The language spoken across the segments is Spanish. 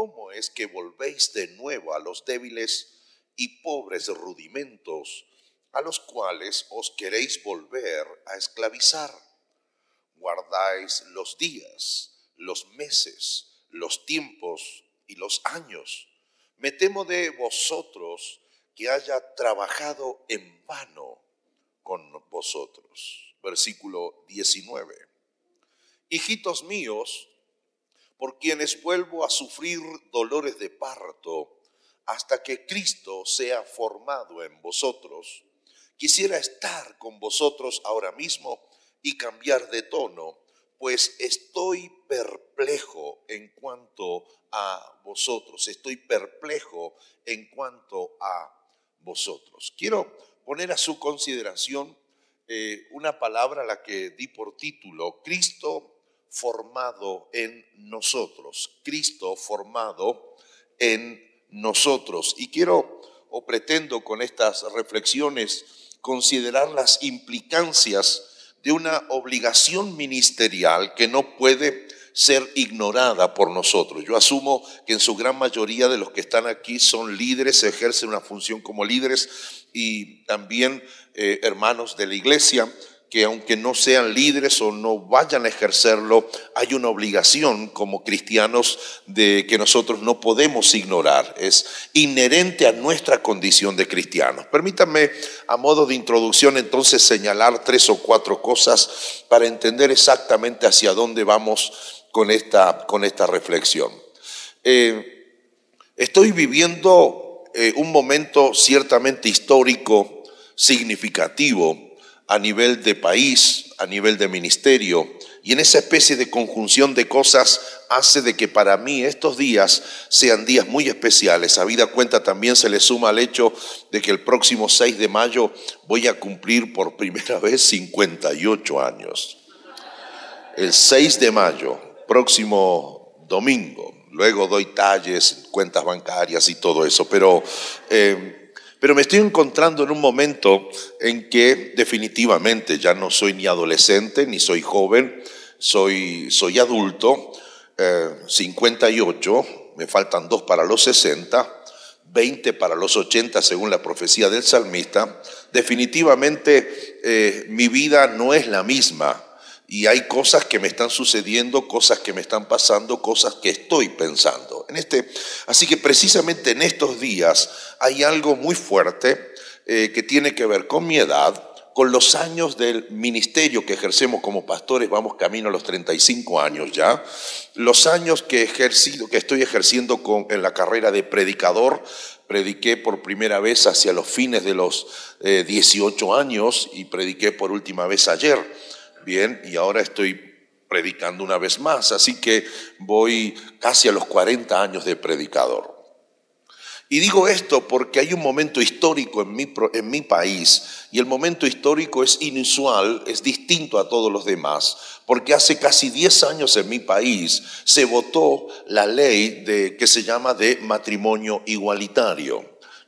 ¿cómo es que volvéis de nuevo a los débiles y pobres rudimentos a los cuales os queréis volver a esclavizar? Guardáis los días, los meses, los tiempos y los años. Me temo de vosotros que haya trabajado en vano con vosotros. Versículo 19. Hijitos míos, por quienes vuelvo a sufrir dolores de parto hasta que Cristo sea formado en vosotros. Quisiera estar con vosotros ahora mismo y cambiar de tono, pues estoy perplejo en cuanto a vosotros, estoy perplejo en cuanto a vosotros. Quiero poner a su consideración eh, una palabra a la que di por título, Cristo formado en nosotros, Cristo formado en nosotros. Y quiero o pretendo con estas reflexiones considerar las implicancias de una obligación ministerial que no puede ser ignorada por nosotros. Yo asumo que en su gran mayoría de los que están aquí son líderes, ejercen una función como líderes y también eh, hermanos de la iglesia que aunque no sean líderes o no vayan a ejercerlo, hay una obligación como cristianos de que nosotros no podemos ignorar. Es inherente a nuestra condición de cristianos. Permítanme, a modo de introducción, entonces señalar tres o cuatro cosas para entender exactamente hacia dónde vamos con esta, con esta reflexión. Eh, estoy viviendo eh, un momento ciertamente histórico, significativo, a nivel de país, a nivel de ministerio, y en esa especie de conjunción de cosas hace de que para mí estos días sean días muy especiales. A vida cuenta también se le suma el hecho de que el próximo 6 de mayo voy a cumplir por primera vez 58 años. El 6 de mayo, próximo domingo. Luego doy talles, cuentas bancarias y todo eso, pero... Eh, pero me estoy encontrando en un momento en que definitivamente ya no soy ni adolescente ni soy joven, soy, soy adulto, 58, eh, me faltan dos para los 60, 20 para los 80 según la profecía del salmista. Definitivamente eh, mi vida no es la misma y hay cosas que me están sucediendo, cosas que me están pasando, cosas que estoy pensando. En este, así que precisamente en estos días hay algo muy fuerte eh, que tiene que ver con mi edad, con los años del ministerio que ejercemos como pastores, vamos camino a los 35 años ya, los años que, ejercido, que estoy ejerciendo con, en la carrera de predicador, prediqué por primera vez hacia los fines de los 18 eh, años y prediqué por última vez ayer Bien, y ahora estoy predicando una vez más, así que voy casi a los 40 años de predicador. Y digo esto porque hay un momento histórico en mi, en mi, país y el momento histórico es inusual, es distinto a todos los demás, porque hace casi 10 años en mi país se votó la ley de, que se llama de matrimonio igualitario.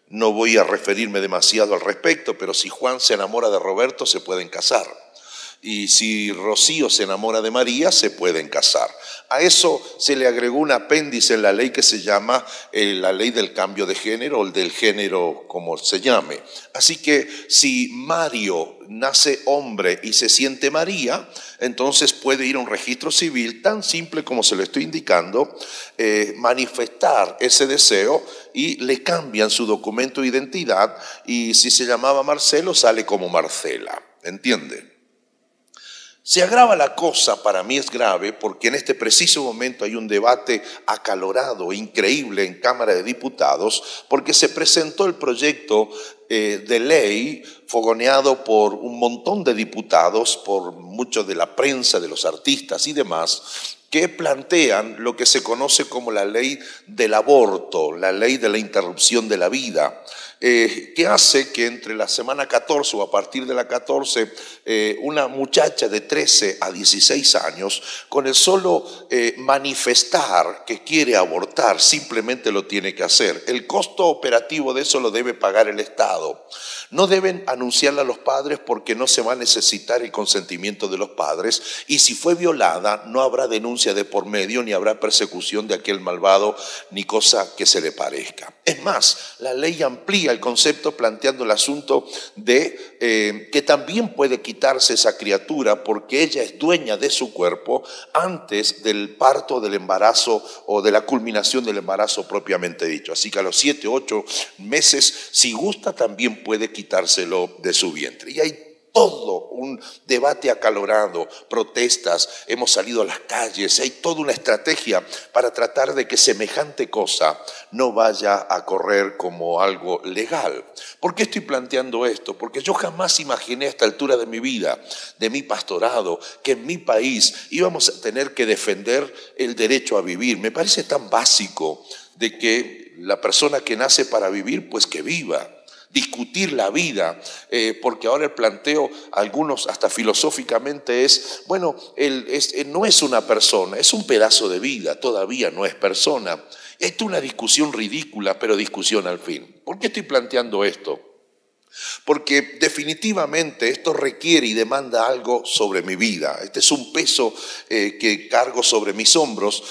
No voy a referirme demasiado al respecto, pero si Juan se enamora de Roberto se pueden casar y si Rocío se enamora de María, se pueden casar. A eso se le agregó un apéndice en la ley que se llama eh, la ley del cambio de género o del género como se llame. Así que si Mario nace hombre y se siente María, entonces puede ir a un registro civil tan simple como se lo estoy indicando, eh, manifestar ese deseo y le cambian su documento de identidad y si se llamaba Marcelo sale como Marcela. ¿Entiende? Se agrava la cosa, para mí es grave, porque en este preciso momento hay un debate acalorado, increíble en Cámara de Diputados, porque se presentó el proyecto eh, de ley fogoneado por un montón de diputados, por muchos de la prensa, de los artistas y demás, que plantean lo que se conoce como la ley del aborto, la ley de la interrupción de la vida. Eh, que hace que entre la semana 14 o a partir de la 14, eh, una muchacha de 13 a 16 años, con el solo eh, manifestar que quiere abortar, simplemente lo tiene que hacer. El costo operativo de eso lo debe pagar el Estado. No deben anunciarle a los padres porque no se va a necesitar el consentimiento de los padres y si fue violada no habrá denuncia de por medio, ni habrá persecución de aquel malvado, ni cosa que se le parezca. Es más, la ley amplía el concepto planteando el asunto de eh, que también puede quitarse esa criatura porque ella es dueña de su cuerpo antes del parto, del embarazo o de la culminación del embarazo propiamente dicho. Así que a los siete, ocho meses, si gusta, también puede quitárselo de su vientre. Y hay todo un debate acalorado, protestas, hemos salido a las calles, hay toda una estrategia para tratar de que semejante cosa no vaya a correr como algo legal. ¿Por qué estoy planteando esto? Porque yo jamás imaginé a esta altura de mi vida, de mi pastorado, que en mi país íbamos a tener que defender el derecho a vivir. Me parece tan básico de que la persona que nace para vivir, pues que viva discutir la vida, eh, porque ahora el planteo, algunos hasta filosóficamente es, bueno, él, no es una persona, es un pedazo de vida, todavía no es persona. Esto es una discusión ridícula, pero discusión al fin. ¿Por qué estoy planteando esto? Porque definitivamente esto requiere y demanda algo sobre mi vida. Este es un peso eh, que cargo sobre mis hombros.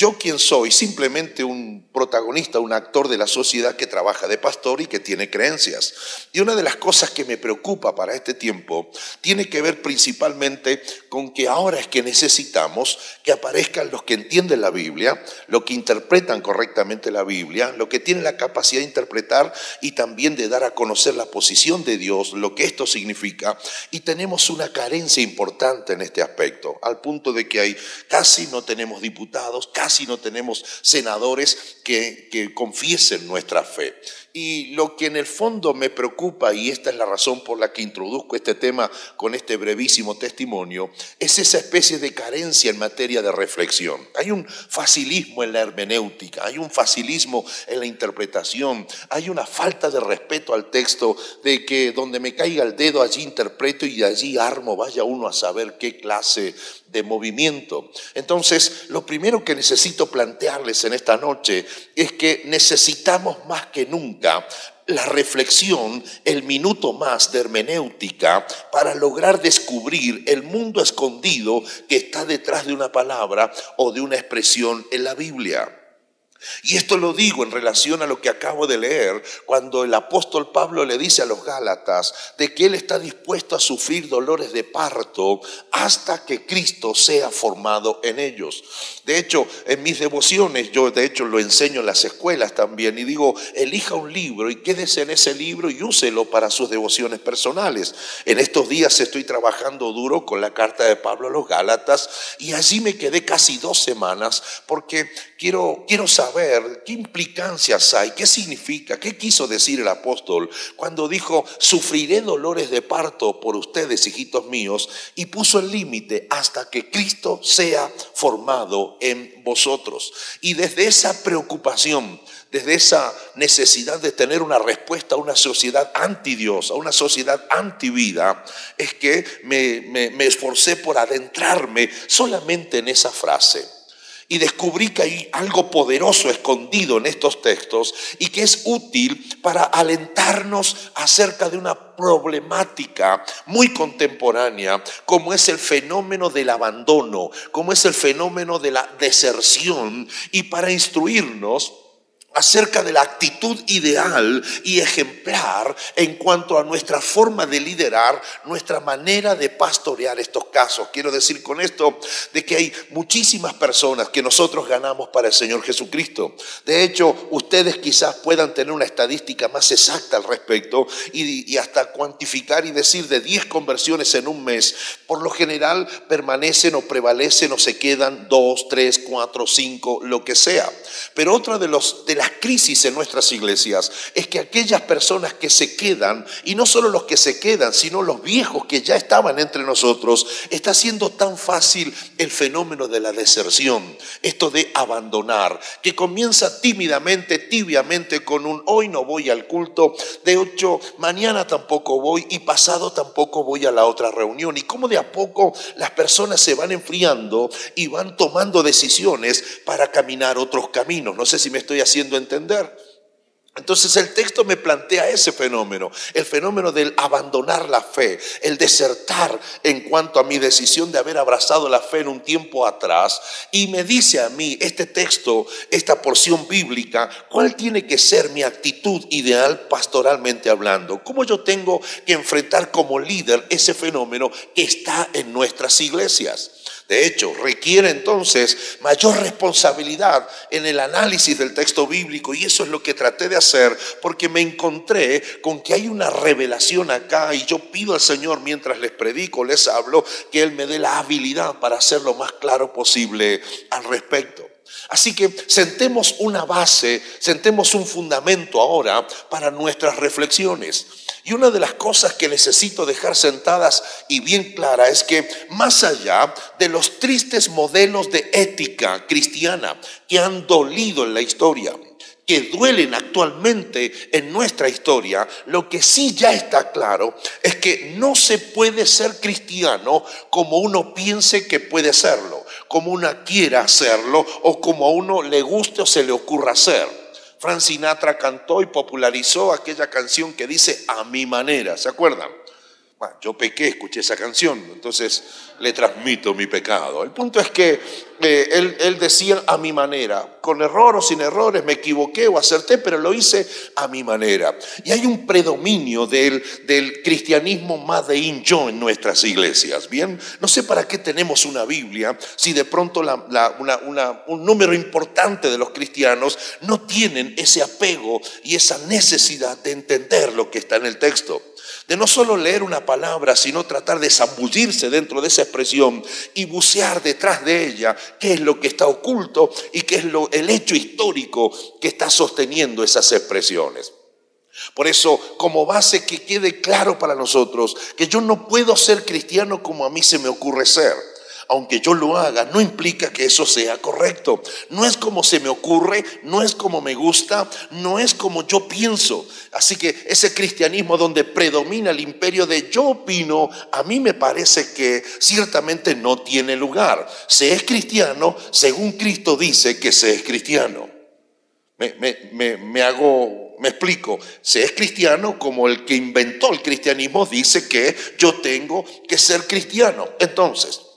Yo quien soy, simplemente un protagonista, un actor de la sociedad que trabaja de pastor y que tiene creencias. Y una de las cosas que me preocupa para este tiempo tiene que ver principalmente con que ahora es que necesitamos que aparezcan los que entienden la Biblia, los que interpretan correctamente la Biblia, los que tienen la capacidad de interpretar y también de dar a conocer la posición de Dios, lo que esto significa. Y tenemos una carencia importante en este aspecto, al punto de que hay casi no tenemos diputados, casi no tenemos senadores que, confiesen nuestra fe. Y lo que en el fondo me preocupa, y esta es la razón por la que introduzco este tema con este brevísimo testimonio, es esa especie de carencia en materia de reflexión. Hay un facilismo en la hermenéutica, hay un facilismo en la interpretación, hay una falta de respeto al texto de que donde me caiga el dedo allí interpreto y allí armo, vaya uno a saber qué clase de movimiento. Entonces, lo primero que necesito plantearles en esta noche es que necesitamos más que nunca la reflexión, el minuto más de hermenéutica para lograr descubrir el mundo escondido que está detrás de una palabra o de una expresión en la Biblia. Y esto lo digo en relación a lo que acabo de leer, cuando el apóstol Pablo le dice a los Gálatas de que él está dispuesto a sufrir dolores de parto hasta que Cristo sea formado en ellos. De hecho, en mis devociones, yo de hecho lo enseño en las escuelas también, y digo, elija un libro y quédese en ese libro y úselo para sus devociones personales. En estos días estoy trabajando duro con la carta de Pablo a los Gálatas y allí me quedé casi dos semanas porque quiero, quiero saber qué implicancias hay, qué significa, qué quiso decir el apóstol cuando dijo, sufriré dolores de parto por ustedes, hijitos míos, y puso el límite hasta que Cristo sea formado en vosotros. Y desde esa preocupación, desde esa necesidad de tener una respuesta a una sociedad anti Dios, a una sociedad anti vida, es que me esforcé por adentrarme solamente en esa frase y descubrí que hay algo poderoso escondido en estos textos y que es útil para alentarnos acerca de una problemática muy contemporánea, como es el fenómeno del abandono, como es el fenómeno de la deserción, y para instruirnos acerca de la actitud ideal y ejemplar en cuanto a nuestra forma de liderar, nuestra manera de pastorear estos casos. Quiero decir con esto de que hay muchísimas personas que nosotros ganamos para el Señor Jesucristo. De hecho, ustedes quizás puedan tener una estadística más exacta al respecto y, hasta cuantificar y decir de 10 conversiones en un mes, por lo general permanecen o prevalecen o se quedan 2, 3, 4, 5, lo que sea. Pero otra de, los, las crisis en nuestras iglesias es que aquellas personas que se quedan, y no solo los que se quedan, sino los viejos que ya estaban entre nosotros, está siendo tan fácil el fenómeno de la deserción, esto de abandonar, que comienza tímidamente, tibiamente con un hoy no voy al culto, de ocho, mañana tampoco voy y pasado tampoco voy a la otra reunión. Y cómo de a poco las personas se van enfriando y van tomando decisiones para caminar otros caminos. No sé si me estoy haciendo entender. Entonces el texto me plantea ese fenómeno, el fenómeno del abandonar la fe, el desertar en cuanto a mi decisión de haber abrazado la fe en un tiempo atrás. Y me dice a mí este texto, esta porción bíblica, cuál tiene que ser mi actitud ideal pastoralmente hablando, cómo yo tengo que enfrentar como líder ese fenómeno que está en nuestras iglesias. De hecho, requiere entonces mayor responsabilidad en el análisis del texto bíblico y eso es lo que traté de hacer porque me encontré con que hay una revelación acá y yo pido al Señor mientras les predico, les hablo, que Él me dé la habilidad para hacer lo más claro posible al respecto. Así que sentemos una base, sentemos un fundamento ahora para nuestras reflexiones. Y una de las cosas que necesito dejar sentadas y bien clara es que más allá de los tristes modelos de ética cristiana que han dolido en la historia, que duelen actualmente en nuestra historia, lo que sí ya está claro es que no se puede ser cristiano como uno piense que puede serlo, como uno quiera hacerlo o como a uno le guste o se le ocurra hacer. Frank Sinatra cantó y popularizó aquella canción que dice a mi manera, ¿se acuerdan? Bueno, yo pequé, escuché esa canción, entonces le transmito mi pecado. El punto es que eh, él, decía a mi manera, con error o sin errores, me equivoqué o acerté, pero lo hice a mi manera. Y hay un predominio del, del cristianismo más de yo en nuestras iglesias, ¿bien? No sé para qué tenemos una Biblia si de pronto un número importante de los cristianos no tienen ese apego y esa necesidad de entender lo que está en el texto de no solo leer una palabra, sino tratar de zambullirse dentro de esa expresión y bucear detrás de ella qué es lo que está oculto y qué es lo, el hecho histórico que está sosteniendo esas expresiones. Por eso, como base que quede claro para nosotros que yo no puedo ser cristiano como a mí se me ocurre ser aunque yo lo haga, no implica que eso sea correcto. No es como se me ocurre, no es como me gusta, no es como yo pienso. Así que ese cristianismo donde predomina el imperio de yo opino, a mí me parece que ciertamente no tiene lugar. Se es cristiano según Cristo dice que se es cristiano. Me, hago, me explico, se es cristiano como el que inventó el cristianismo dice que yo tengo que ser cristiano. Entonces,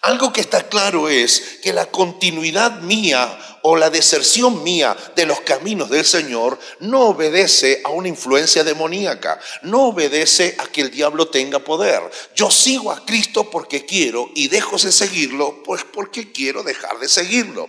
algo que está claro es que la continuidad mía o la deserción mía de los caminos del Señor no obedece a una influencia demoníaca, no obedece a que el diablo tenga poder. Yo sigo a Cristo porque quiero y dejo de seguirlo pues porque quiero dejar de seguirlo.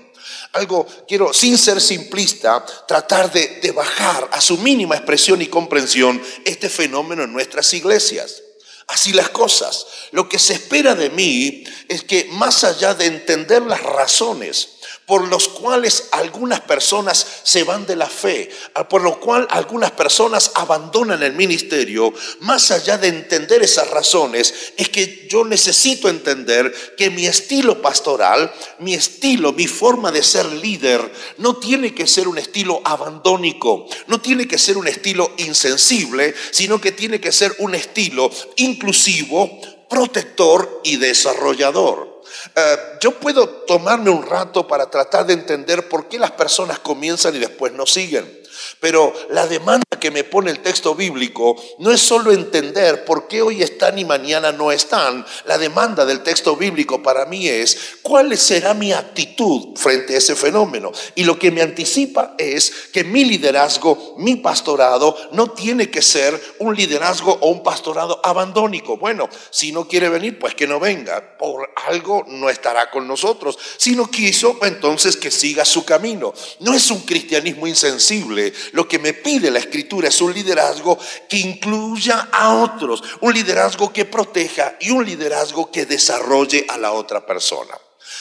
Algo quiero, sin ser simplista, tratar de, de bajar a su mínima expresión y comprensión este fenómeno en nuestras iglesias así las cosas. Lo que se espera de mí es que más allá de entender las razones por los cuales algunas personas se van de la fe, por lo cual algunas personas abandonan el ministerio, más allá de entender esas razones, es que yo necesito entender que mi estilo pastoral, mi estilo, mi forma de ser líder, no tiene que ser un estilo abandónico, no tiene que ser un estilo insensible, sino que tiene que ser un estilo inclusivo, protector y desarrollador. Eh, yo puedo tomarme un rato para tratar de entender por qué las personas comienzan y después no siguen. Pero la demanda que me pone el texto bíblico no es solo entender por qué hoy están y mañana no están. La demanda del texto bíblico para mí es cuál será mi actitud frente a ese fenómeno. Y lo que me anticipa es que mi liderazgo, mi pastorado, no tiene que ser un liderazgo o un pastorado abandónico. Bueno, si no quiere venir, pues que no venga. Por algo no estará con nosotros. Si no quiso, entonces que siga su camino. No es un cristianismo insensible lo que me pide la escritura es un liderazgo que incluya a otros, un liderazgo que proteja y un liderazgo que desarrolle a la otra persona.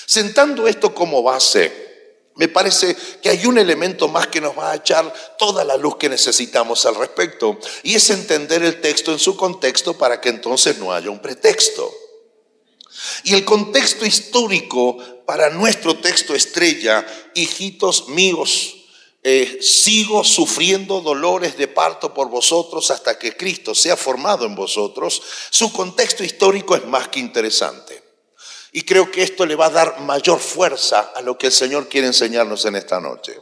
Sentando esto como base, me parece que hay un elemento más que nos va a echar toda la luz que necesitamos al respecto, y es entender el texto en su contexto para que entonces no haya un pretexto. Y el contexto histórico para nuestro texto estrella, hijitos míos, eh, sigo sufriendo dolores de parto por vosotros hasta que Cristo sea formado en vosotros, su contexto histórico es más que interesante. Y creo que esto le va a dar mayor fuerza a lo que el Señor quiere enseñarnos en esta noche.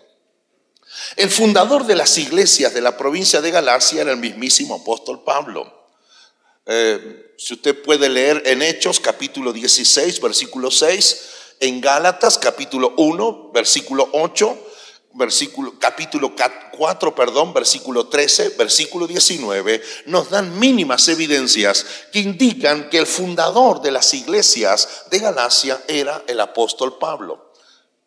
El fundador de las iglesias de la provincia de Galacia era el mismísimo apóstol Pablo. Eh, si usted puede leer en Hechos capítulo 16, versículo 6, en Gálatas capítulo 1, versículo 8, versículo, capítulo 4, perdón, versículo 13, versículo 19, nos dan mínimas evidencias que indican que el fundador de las iglesias de Galacia era el apóstol Pablo.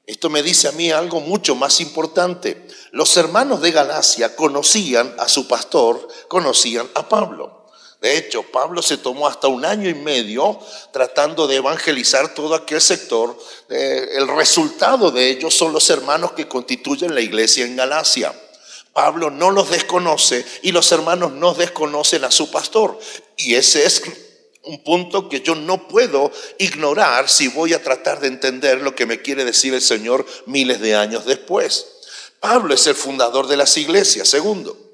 Esto me dice a mí algo mucho más importante. Los hermanos de Galacia conocían a su pastor, conocían a Pablo. De hecho, Pablo se tomó hasta un año y medio tratando de evangelizar todo aquel sector. Eh, el resultado de ello son los hermanos que constituyen la iglesia en Galacia. Pablo no los desconoce y los hermanos no desconocen a su pastor. Y ese es un punto que yo no puedo ignorar si voy a tratar de entender lo que me quiere decir el Señor miles de años después. Pablo es el fundador de las iglesias. Segundo,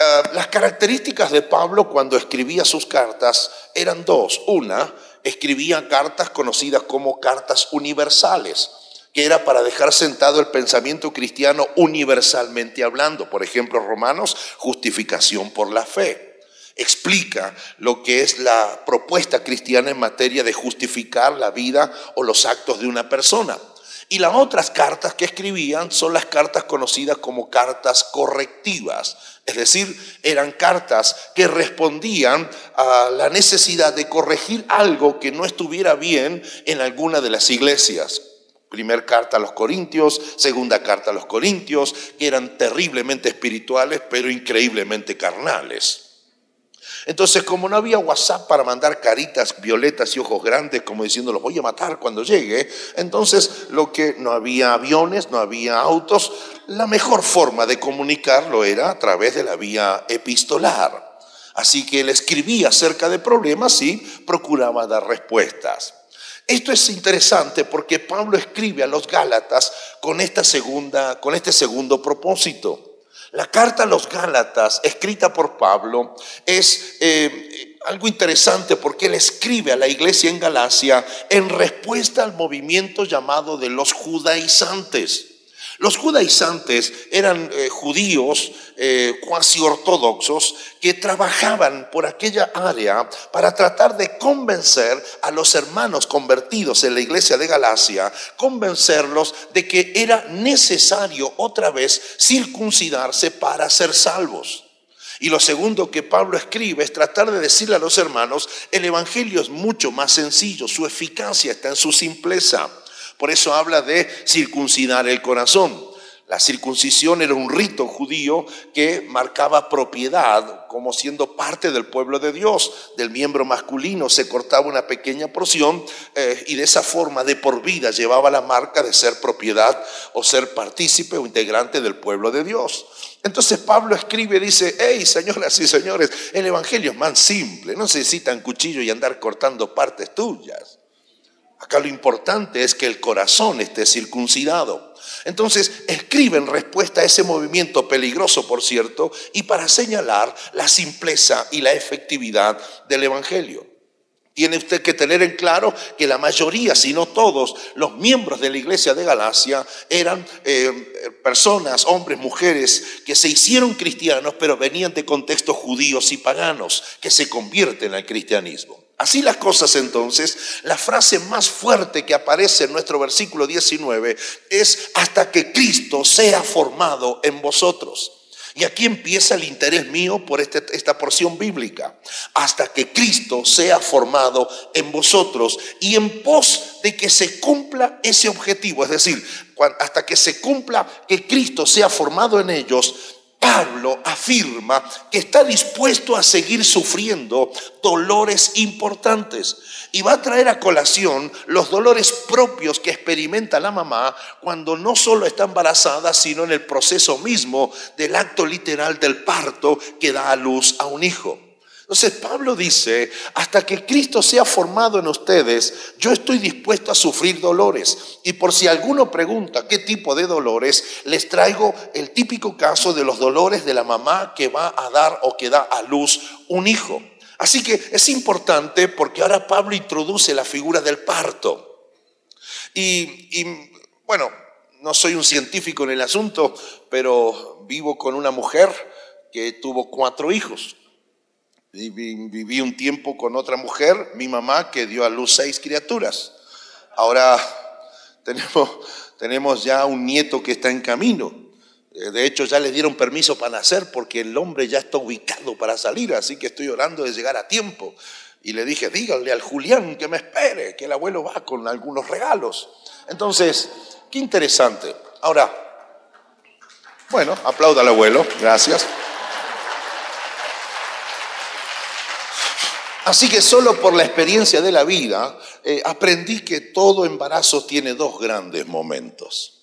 eh, las características de Pablo cuando escribía sus cartas eran dos. Una, escribía cartas conocidas como cartas universales, que era para dejar sentado el pensamiento cristiano universalmente hablando. Por ejemplo, Romanos, justificación por la fe. Explica lo que es la propuesta cristiana en materia de justificar la vida o los actos de una persona. Y las otras cartas que escribían son las cartas conocidas como cartas correctivas, es decir, eran cartas que respondían a la necesidad de corregir algo que no estuviera bien en alguna de las iglesias. Primer carta a los Corintios, segunda carta a los Corintios, que eran terriblemente espirituales, pero increíblemente carnales. Entonces, como no había WhatsApp para mandar caritas violetas y ojos grandes, como diciendo, los voy a matar cuando llegue, entonces lo que no había aviones, no había autos, la mejor forma de comunicarlo era a través de la vía epistolar. Así que él escribía acerca de problemas y procuraba dar respuestas. Esto es interesante porque Pablo escribe a los Gálatas con, esta segunda, con este segundo propósito. La carta a los Gálatas, escrita por Pablo, es eh, algo interesante porque él escribe a la iglesia en Galacia en respuesta al movimiento llamado de los judaizantes. Los judaizantes eran eh, judíos eh, cuasi ortodoxos que trabajaban por aquella área para tratar de convencer a los hermanos convertidos en la iglesia de Galacia, convencerlos de que era necesario otra vez circuncidarse para ser salvos. Y lo segundo que Pablo escribe es tratar de decirle a los hermanos, el Evangelio es mucho más sencillo, su eficacia está en su simpleza. Por eso habla de circuncidar el corazón. La circuncisión era un rito judío que marcaba propiedad como siendo parte del pueblo de Dios. Del miembro masculino se cortaba una pequeña porción eh, y de esa forma de por vida llevaba la marca de ser propiedad o ser partícipe o integrante del pueblo de Dios. Entonces Pablo escribe y dice, hey señoras y señores, el Evangelio es más simple, no necesitan cuchillo y andar cortando partes tuyas. Acá lo importante es que el corazón esté circuncidado. Entonces, escribe en respuesta a ese movimiento peligroso, por cierto, y para señalar la simpleza y la efectividad del Evangelio. Tiene usted que tener en claro que la mayoría, si no todos, los miembros de la iglesia de Galacia eran eh, personas, hombres, mujeres, que se hicieron cristianos, pero venían de contextos judíos y paganos, que se convierten al cristianismo. Así las cosas entonces, la frase más fuerte que aparece en nuestro versículo 19 es hasta que Cristo sea formado en vosotros. Y aquí empieza el interés mío por este, esta porción bíblica. Hasta que Cristo sea formado en vosotros y en pos de que se cumpla ese objetivo. Es decir, hasta que se cumpla que Cristo sea formado en ellos, Pablo afirma que está dispuesto a seguir sufriendo dolores importantes y va a traer a colación los dolores propios que experimenta la mamá cuando no solo está embarazada, sino en el proceso mismo del acto literal del parto que da a luz a un hijo. Entonces Pablo dice, hasta que Cristo sea formado en ustedes, yo estoy dispuesto a sufrir dolores. Y por si alguno pregunta qué tipo de dolores, les traigo el típico caso de los dolores de la mamá que va a dar o que da a luz un hijo. Así que es importante porque ahora Pablo introduce la figura del parto. Y, y bueno, no soy un científico en el asunto, pero vivo con una mujer que tuvo cuatro hijos. Viví un tiempo con otra mujer, mi mamá, que dio a luz seis criaturas. Ahora tenemos, tenemos ya un nieto que está en camino. Eh, de hecho, ya le dieron permiso para nacer porque el hombre ya está ubicado para salir, así que estoy orando de llegar a tiempo. Y le dije, díganle al Julián que me espere, que el abuelo va con algunos regalos. Entonces, qué interesante. Ahora, bueno, aplauda al abuelo, gracias. Así que solo por la experiencia de la vida eh, aprendí que todo embarazo tiene dos grandes momentos.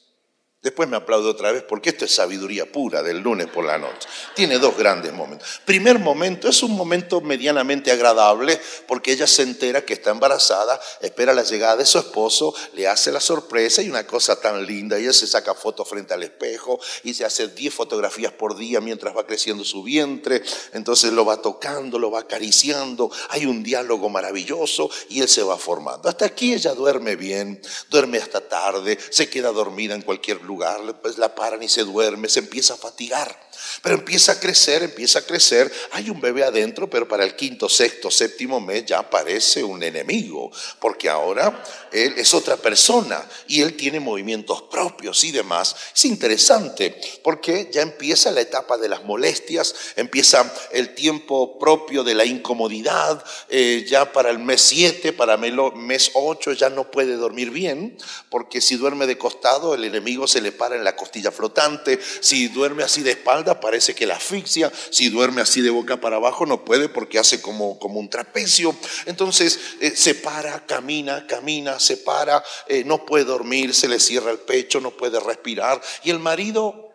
Después me aplaudo otra vez porque esto es sabiduría pura del lunes por la noche. Tiene dos grandes momentos. Primer momento es un momento medianamente agradable porque ella se entera que está embarazada, espera la llegada de su esposo, le hace la sorpresa y una cosa tan linda. Ella se saca fotos frente al espejo y se hace 10 fotografías por día mientras va creciendo su vientre. Entonces lo va tocando, lo va acariciando. Hay un diálogo maravilloso y él se va formando. Hasta aquí ella duerme bien, duerme hasta tarde, se queda dormida en cualquier lugar pues la paran y se duerme, se empieza a fatigar. Pero empieza a crecer, empieza a crecer. Hay un bebé adentro, pero para el quinto, sexto, séptimo mes ya aparece un enemigo, porque ahora él es otra persona y él tiene movimientos propios y demás. Es interesante, porque ya empieza la etapa de las molestias, empieza el tiempo propio de la incomodidad. Eh, ya para el mes 7, para el mes 8 ya no puede dormir bien, porque si duerme de costado, el enemigo se le para en la costilla flotante. Si duerme así de espalda, parece que la asfixia, si duerme así de boca para abajo no puede porque hace como, como un trapecio, entonces eh, se para, camina, camina, se para, eh, no puede dormir, se le cierra el pecho, no puede respirar y el marido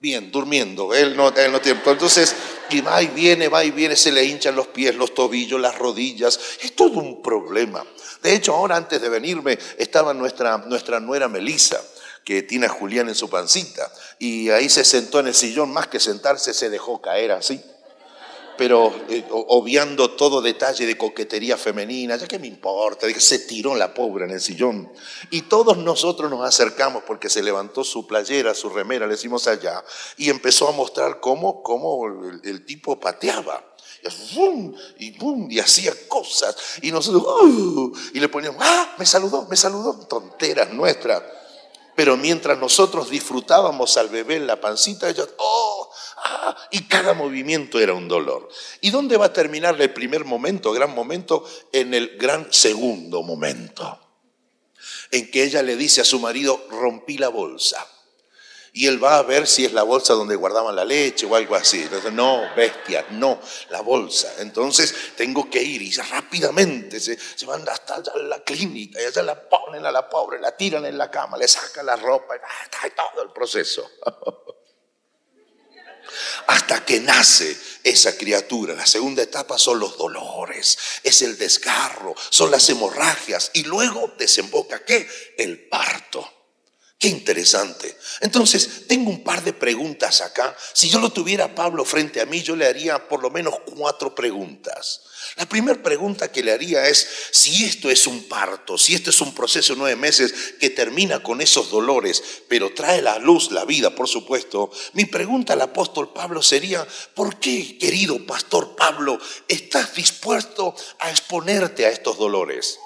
bien, durmiendo, él no, él no tiene. Entonces, y va y viene, va y viene, se le hinchan los pies, los tobillos, las rodillas, es todo un problema. De hecho, ahora antes de venirme estaba nuestra, nuestra nuera Melisa que tiene a Julián en su pancita. Y ahí se sentó en el sillón, más que sentarse, se dejó caer así. Pero eh, obviando todo detalle de coquetería femenina, ya que me importa, se tiró la pobre en el sillón. Y todos nosotros nos acercamos porque se levantó su playera, su remera, le decimos allá, y empezó a mostrar cómo, cómo el, tipo pateaba. Y, y hacía cosas. Y nosotros, ¡uh! y le poníamos, ¡ah! Me saludó, me saludó. Tonteras nuestras. Pero mientras nosotros disfrutábamos al bebé en la pancita, ellos, ¡oh! Ah", y cada movimiento era un dolor. ¿Y dónde va a terminar el primer momento, gran momento? En el gran segundo momento, en que ella le dice a su marido, rompí la bolsa y él va a ver si es la bolsa donde guardaban la leche o algo así. Entonces, no, bestia, no, la bolsa. Entonces tengo que ir y rápidamente se, se van hasta allá la clínica y allá la ponen a la pobre, la tiran en la cama, le sacan la ropa y está todo el proceso. Hasta que nace esa criatura. La segunda etapa son los dolores, es el desgarro, son las hemorragias y luego desemboca qué? El parto. Qué interesante. Entonces, tengo un par de preguntas acá. Si yo lo tuviera Pablo frente a mí, yo le haría por lo menos cuatro preguntas. La primera pregunta que le haría es, si esto es un parto, si esto es un proceso de nueve meses que termina con esos dolores, pero trae la luz, la vida, por supuesto, mi pregunta al apóstol Pablo sería, ¿por qué, querido pastor Pablo, estás dispuesto a exponerte a estos dolores?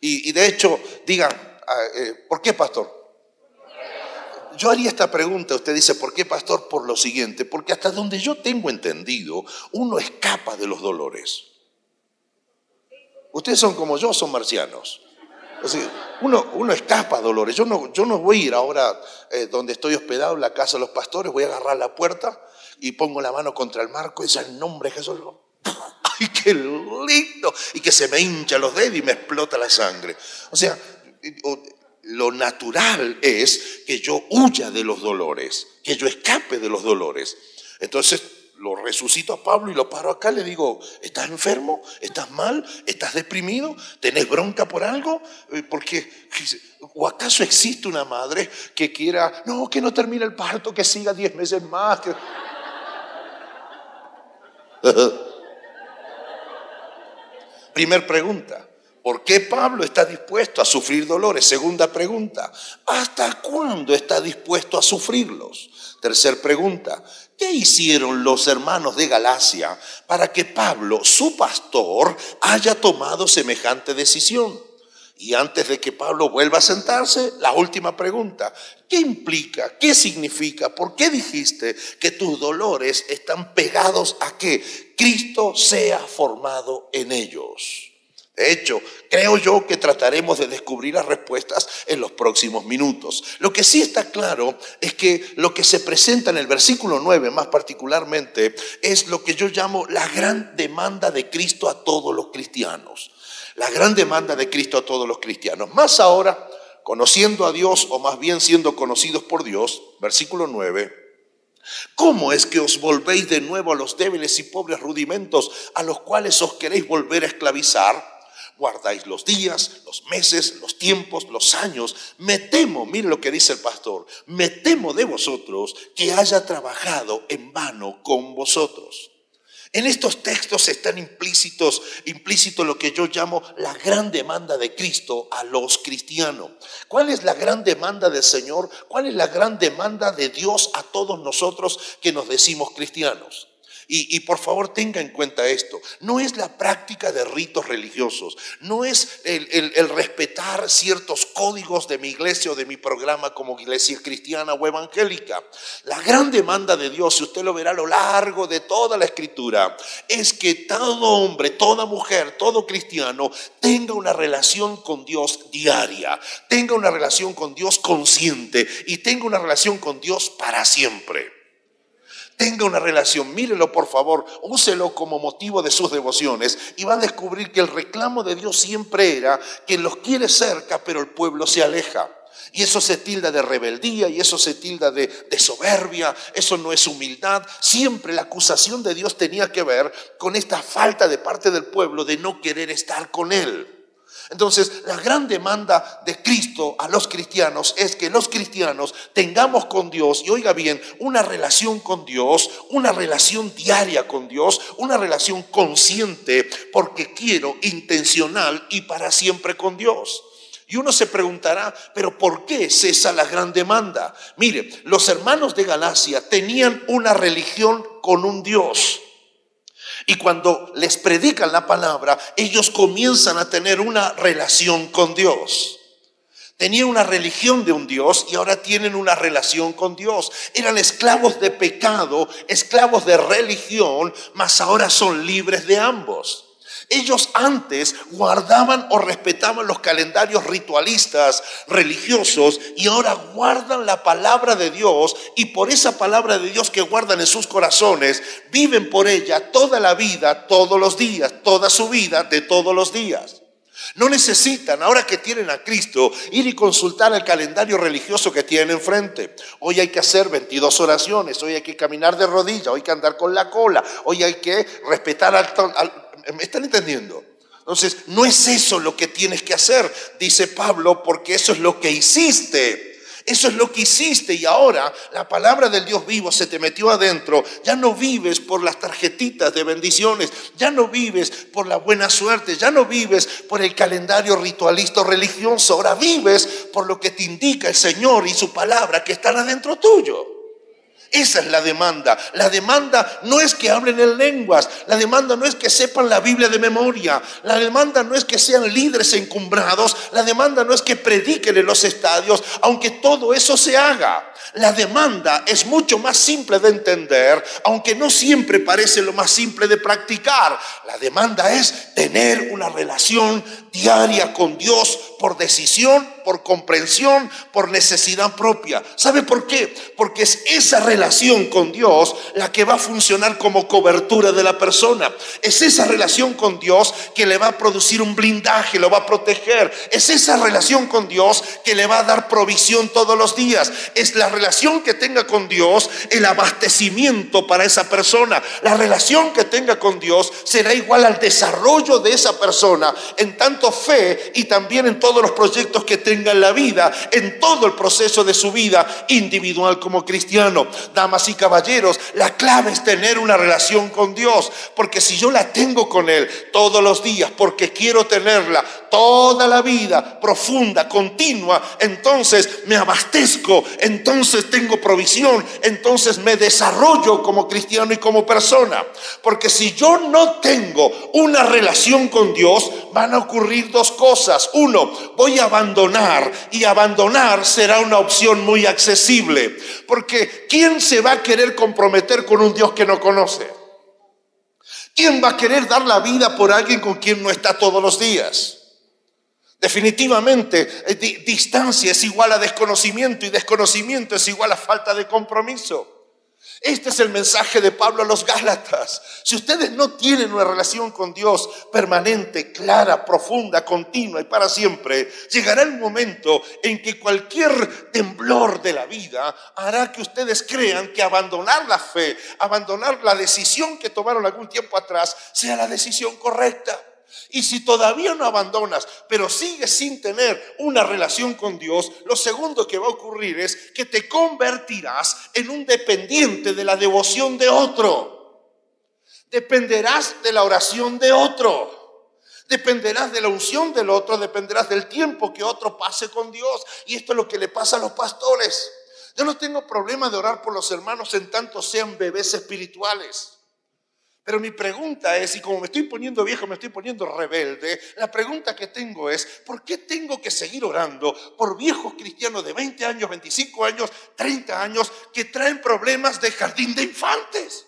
Y, de hecho, diga, ah, eh, ¿por qué, pastor? Yo haría esta pregunta, usted dice, ¿por qué pastor? Por lo siguiente, porque hasta donde yo tengo entendido, uno escapa de los dolores. Ustedes son como yo, son marcianos. uno, uno escapa a dolores. Yo no, yo no voy a ir ahora eh, donde estoy hospedado la casa de los pastores, voy a agarrar la puerta y pongo la mano contra el marco y dice el nombre de Jesús. ¡Ay, qué lindo! Y que se me hincha los dedos y me explota la sangre. O sea, lo natural es que yo huya de los dolores, que yo escape de los dolores. Entonces lo resucito a Pablo y lo paro acá, le digo, ¿estás enfermo? ¿Estás mal? ¿Estás deprimido? ¿Tenés bronca por algo? Eh, porque, ¿o acaso existe una madre que quiera, no, que no termine el parto, que siga diez meses más? Primer pregunta, ¿Por qué Pablo está dispuesto a sufrir dolores? Segunda pregunta, ¿hasta cuándo está dispuesto a sufrirlos? Tercer pregunta, ¿qué hicieron los hermanos de Galacia para que Pablo, su pastor, haya tomado semejante decisión? Y antes de que Pablo vuelva a sentarse, la última pregunta, ¿qué implica? ¿Qué significa? ¿Por qué dijiste que tus dolores están pegados a que Cristo sea formado en ellos? De hecho, creo yo que trataremos de descubrir las respuestas en los próximos minutos. Lo que sí está claro es que lo que se presenta en el versículo 9 más particularmente es lo que yo llamo la gran demanda de Cristo a todos los cristianos. La gran demanda de Cristo a todos los cristianos. Más ahora, conociendo a Dios o más bien siendo conocidos por Dios, versículo 9. ¿Cómo es que os volvéis de nuevo a los débiles y pobres rudimentos a los cuales os queréis volver a esclavizar? Guardáis los días, los meses, los tiempos, los años. Me temo, mire lo que dice el pastor, me temo de vosotros que haya trabajado en vano con vosotros. En estos textos están implícitos, implícito lo que yo llamo la gran demanda de Cristo a los cristianos. ¿Cuál es la gran demanda del Señor? ¿Cuál es la gran demanda de Dios a todos nosotros que nos decimos cristianos? Y, por favor tenga en cuenta esto, no es la práctica de ritos religiosos, no es el, el, respetar ciertos códigos de mi iglesia o de mi programa como iglesia cristiana o evangélica. La gran demanda de Dios, y usted lo verá a lo largo de toda la escritura, es que todo hombre, toda mujer, todo cristiano tenga una relación con Dios diaria, tenga una relación con Dios consciente y tenga una relación con Dios para siempre tenga una relación, mírelo por favor, úselo como motivo de sus devociones y va a descubrir que el reclamo de Dios siempre era que los quiere cerca, pero el pueblo se aleja. Y eso se tilda de rebeldía y eso se tilda de, de, soberbia, eso no es humildad. Siempre la acusación de Dios tenía que ver con esta falta de parte del pueblo de no querer estar con Él. Entonces, la gran demanda de Cristo a los cristianos es que los cristianos tengamos con Dios, y oiga bien, una relación con Dios, una relación diaria con Dios, una relación consciente, porque quiero, intencional y para siempre con Dios. Y uno se preguntará, pero ¿por qué cesa la gran demanda? Mire, los hermanos de Galacia tenían una religión con un Dios. Y cuando les predican la palabra, ellos comienzan a tener una relación con Dios. Tenían una religión de un Dios y ahora tienen una relación con Dios. Eran esclavos de pecado, esclavos de religión, mas ahora son libres de ambos. Ellos antes guardaban o respetaban los calendarios ritualistas religiosos y ahora guardan la palabra de Dios y por esa palabra de Dios que guardan en sus corazones, viven por ella toda la vida, todos los días, toda su vida de todos los días. No necesitan, ahora que tienen a Cristo, ir y consultar el calendario religioso que tienen enfrente. Hoy hay que hacer 22 oraciones, hoy hay que caminar de rodillas, hoy hay que andar con la cola, hoy hay que respetar al, al ¿Me están entendiendo? Entonces, no es eso lo que tienes que hacer, dice Pablo, porque eso es lo que hiciste. Eso es lo que hiciste y ahora la palabra del Dios vivo se te metió adentro. Ya no vives por las tarjetitas de bendiciones, ya no vives por la buena suerte, ya no vives por el calendario ritualista religioso, ahora vives por lo que te indica el Señor y su palabra que están adentro tuyo. Esa es la demanda. La demanda no es que hablen en lenguas, la demanda no es que sepan la Biblia de memoria, la demanda no es que sean líderes encumbrados, la demanda no es que prediquen en los estadios, aunque todo eso se haga. La demanda es mucho más simple de entender, aunque no siempre parece lo más simple de practicar. La demanda es tener una relación diaria con Dios por decisión, por comprensión, por necesidad propia. ¿Sabe por qué? Porque es esa relación con Dios la que va a funcionar como cobertura de la persona. Es esa relación con Dios que le va a producir un blindaje, lo va a proteger. Es esa relación con Dios que le va a dar provisión todos los días. Es la relación que tenga con Dios, el abastecimiento para esa persona. La relación que tenga con Dios será igual al desarrollo de esa persona en tanto fe y también en todos los proyectos que tenga en la vida, en todo el proceso de su vida individual como cristiano. Damas y caballeros, la clave es tener una relación con Dios, porque si yo la tengo con Él todos los días, porque quiero tenerla toda la vida, profunda, continua, entonces me abastezco, entonces tengo provisión, entonces me desarrollo como cristiano y como persona. Porque si yo no tengo una relación con Dios, van a ocurrir dos cosas. Uno, voy a abandonar y abandonar será una opción muy accesible. Porque ¿quién se va a querer comprometer con un Dios que no conoce? ¿Quién va a querer dar la vida por alguien con quien no está todos los días? Definitivamente, eh, distancia es igual a desconocimiento y desconocimiento es igual a falta de compromiso. Este es el mensaje de Pablo a los Gálatas. Si ustedes no tienen una relación con Dios permanente, clara, profunda, continua y para siempre, llegará el momento en que cualquier temblor de la vida hará que ustedes crean que abandonar la fe, abandonar la decisión que tomaron algún tiempo atrás, sea la decisión correcta. Y si todavía no abandonas, pero sigues sin tener una relación con Dios, lo segundo que va a ocurrir es que te convertirás en un dependiente de la devoción de otro. Dependerás de la oración de otro. Dependerás de la unción del otro, dependerás del tiempo que otro pase con Dios. Y esto es lo que le pasa a los pastores. Yo no tengo problema de orar por los hermanos en tanto sean bebés espirituales. Pero mi pregunta es, y como me estoy poniendo viejo, me estoy poniendo rebelde, la pregunta que tengo es, ¿por qué tengo que seguir orando por viejos cristianos de 20 años, 25 años, 30 años que traen problemas de jardín de infantes?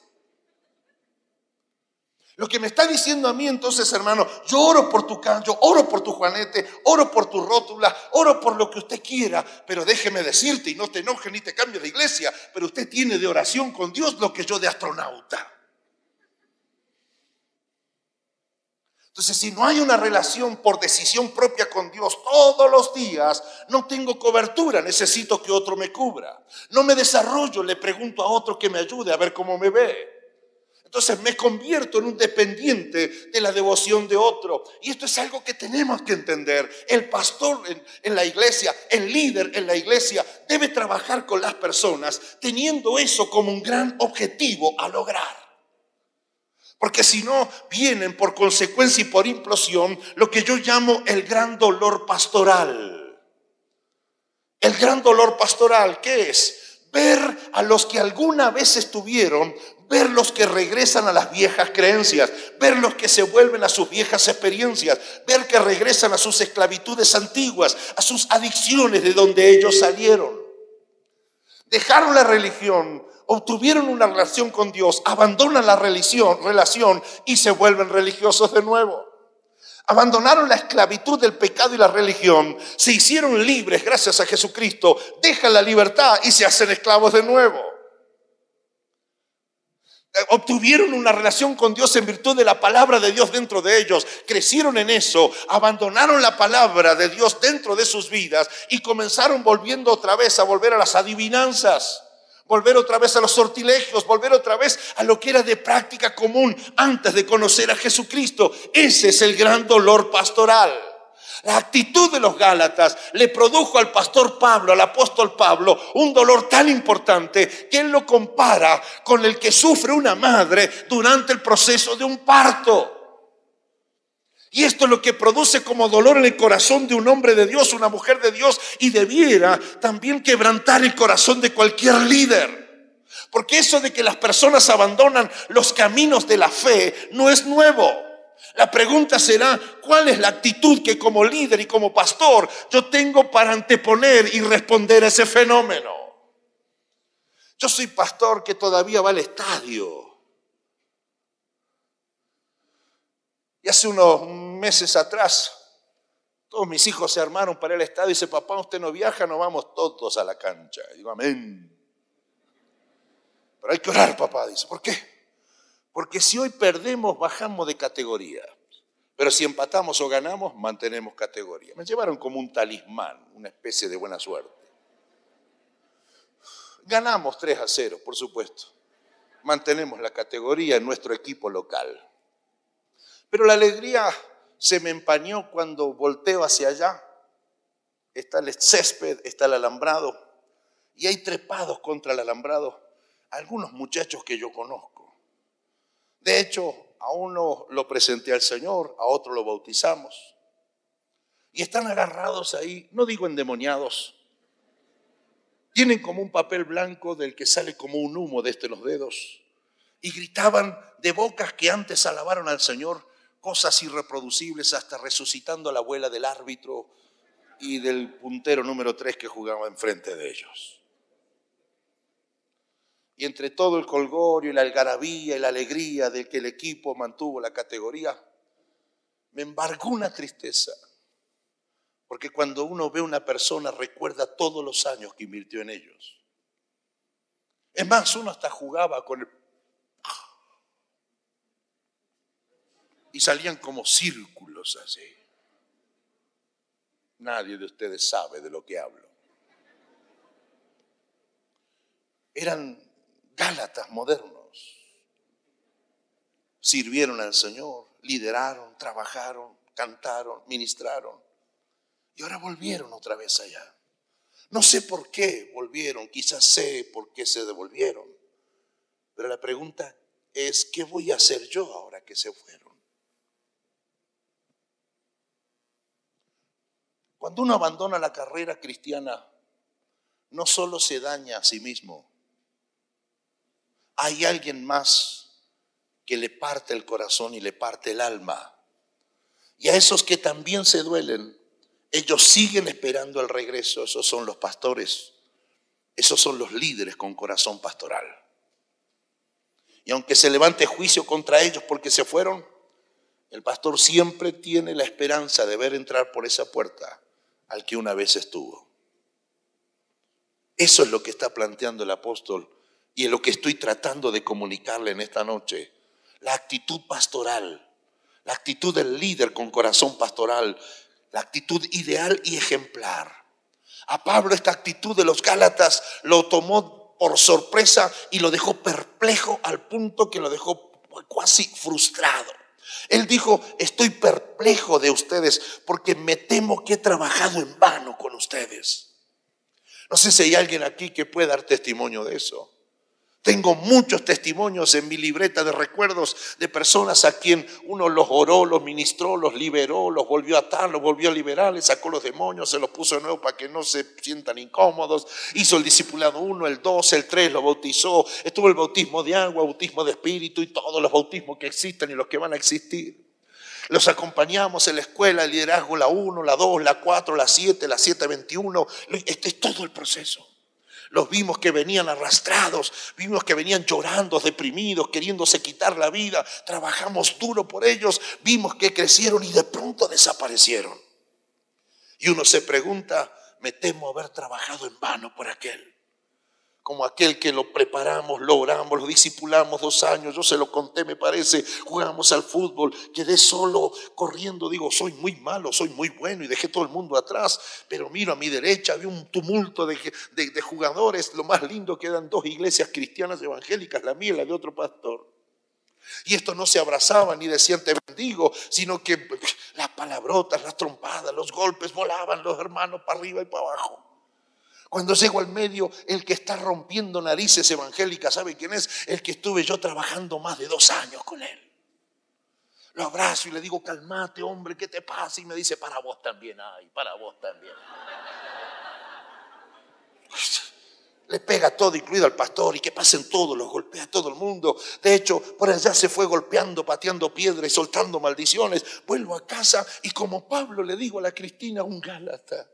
Lo que me está diciendo a mí entonces, hermano, yo oro por tu canto, oro por tu juanete, oro por tu rótula, oro por lo que usted quiera, pero déjeme decirte y no te enoje ni te cambie de iglesia, pero usted tiene de oración con Dios lo que yo de astronauta. Entonces, si no hay una relación por decisión propia con Dios todos los días, no tengo cobertura, necesito que otro me cubra. No me desarrollo, le pregunto a otro que me ayude a ver cómo me ve. Entonces me convierto en un dependiente de la devoción de otro. Y esto es algo que tenemos que entender. El pastor en, en, la iglesia, el líder en la iglesia, debe trabajar con las personas teniendo eso como un gran objetivo a lograr. Porque si no, vienen por consecuencia y por implosión lo que yo llamo el gran dolor pastoral. El gran dolor pastoral, ¿qué es? Ver a los que alguna vez estuvieron, ver los que regresan a las viejas creencias, ver los que se vuelven a sus viejas experiencias, ver que regresan a sus esclavitudes antiguas, a sus adicciones de donde ellos salieron. Dejaron la religión obtuvieron una relación con Dios, abandonan la religión, relación y se vuelven religiosos de nuevo. Abandonaron la esclavitud del pecado y la religión, se hicieron libres gracias a Jesucristo, dejan la libertad y se hacen esclavos de nuevo. Obtuvieron una relación con Dios en virtud de la palabra de Dios dentro de ellos, crecieron en eso, abandonaron la palabra de Dios dentro de sus vidas y comenzaron volviendo otra vez a volver a las adivinanzas volver otra vez a los sortilegios, volver otra vez a lo que era de práctica común antes de conocer a Jesucristo. Ese es el gran dolor pastoral. La actitud de los Gálatas le produjo al pastor Pablo, al apóstol Pablo, un dolor tan importante que él lo compara con el que sufre una madre durante el proceso de un parto. Y esto es lo que produce como dolor en el corazón de un hombre de Dios, una mujer de Dios, y debiera también quebrantar el corazón de cualquier líder. Porque eso de que las personas abandonan los caminos de la fe no es nuevo. La pregunta será, ¿cuál es la actitud que como líder y como pastor yo tengo para anteponer y responder a ese fenómeno? Yo soy pastor que todavía va al estadio Y hace unos meses atrás, todos mis hijos se armaron para el estadio y dice, papá, usted no viaja, nos vamos todos a la cancha. Digo, amén. Pero hay que orar, papá, dice. ¿Por qué? Porque si hoy perdemos, bajamos de categoría. Pero si empatamos o ganamos, mantenemos categoría. Me llevaron como un talismán, una especie de buena suerte. Ganamos 3 a 0, por supuesto. Mantenemos la categoría en nuestro equipo local. Pero la alegría se me empañó cuando volteo hacia allá. Está el césped, está el alambrado, y hay trepados contra el alambrado algunos muchachos que yo conozco. De hecho, a uno lo presenté al Señor, a otro lo bautizamos. Y están agarrados ahí, no digo endemoniados, tienen como un papel blanco del que sale como un humo desde los dedos. Y gritaban de bocas que antes alabaron al Señor cosas irreproducibles hasta resucitando a la abuela del árbitro y del puntero número 3 que jugaba enfrente de ellos. Y entre todo el colgorio y la algarabía y la alegría de que el equipo mantuvo la categoría, me embargó una tristeza. Porque cuando uno ve a una persona recuerda todos los años que invirtió en ellos. Es más, uno hasta jugaba con el... Y salían como círculos así. Nadie de ustedes sabe de lo que hablo. Eran Gálatas modernos. Sirvieron al Señor, lideraron, trabajaron, cantaron, ministraron. Y ahora volvieron otra vez allá. No sé por qué volvieron, quizás sé por qué se devolvieron. Pero la pregunta es, ¿qué voy a hacer yo ahora que se fueron? Cuando uno abandona la carrera cristiana, no solo se daña a sí mismo, hay alguien más que le parte el corazón y le parte el alma. Y a esos que también se duelen, ellos siguen esperando el regreso, esos son los pastores, esos son los líderes con corazón pastoral. Y aunque se levante juicio contra ellos porque se fueron, el pastor siempre tiene la esperanza de ver entrar por esa puerta al que una vez estuvo. Eso es lo que está planteando el apóstol y en lo que estoy tratando de comunicarle en esta noche. La actitud pastoral, la actitud del líder con corazón pastoral, la actitud ideal y ejemplar. A Pablo esta actitud de los Gálatas lo tomó por sorpresa y lo dejó perplejo al punto que lo dejó casi frustrado. Él dijo, estoy perplejo de ustedes porque me temo que he trabajado en vano con ustedes. No sé si hay alguien aquí que pueda dar testimonio de eso. Tengo muchos testimonios en mi libreta de recuerdos de personas a quien uno los oró, los ministró, los liberó, los volvió a atar, los volvió a liberar, les sacó los demonios, se los puso de nuevo para que no se sientan incómodos. Hizo el discipulado 1, el 2, el 3, lo bautizó. Estuvo el bautismo de agua, bautismo de espíritu y todos los bautismos que existen y los que van a existir. Los acompañamos en la escuela, el liderazgo, la 1, la 2, la 4, la 7, la 721. Este es todo el proceso. Los vimos que venían arrastrados, vimos que venían llorando, deprimidos, queriéndose quitar la vida. Trabajamos duro por ellos, vimos que crecieron y de pronto desaparecieron. Y uno se pregunta, me temo haber trabajado en vano por aquel como aquel que lo preparamos, lo oramos, lo discipulamos dos años, yo se lo conté, me parece, jugamos al fútbol, quedé solo corriendo, digo, soy muy malo, soy muy bueno y dejé todo el mundo atrás, pero miro a mi derecha, había un tumulto de, jugadores, lo más lindo que dos iglesias cristianas evangélicas, la mía y la de otro pastor. Y estos no se abrazaban ni decían te bendigo, sino que las palabrotas, las trompadas, los golpes volaban los hermanos para arriba y para abajo. Cuando llego al medio, el que está rompiendo narices evangélicas, ¿sabe quién es? El que estuve yo trabajando más de dos años con él. Lo abrazo y le digo, calmate, hombre, ¿qué te pasa? Y me dice, para vos también hay, para vos también. Le pega todo, incluido al pastor, y que pasen todos, los golpea a todo el mundo. De hecho, por allá se fue golpeando, pateando piedras y soltando maldiciones. Vuelvo a casa y como Pablo le digo a la Cristina, un Gálata.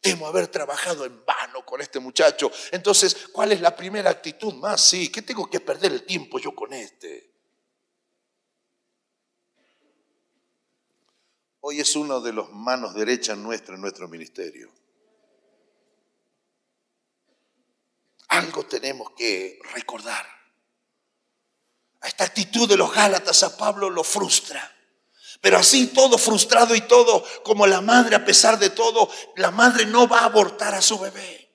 Temo haber trabajado en vano con este muchacho. Entonces, ¿cuál es la primera actitud más? Sí, ¿qué tengo que perder el tiempo yo con este? Hoy es uno de los manos derechas nuestras en nuestro ministerio. Algo tenemos que recordar. A esta actitud de los Gálatas a Pablo lo frustra. Pero así todo frustrado y todo, como la madre a pesar de todo, la madre no va a abortar a su bebé.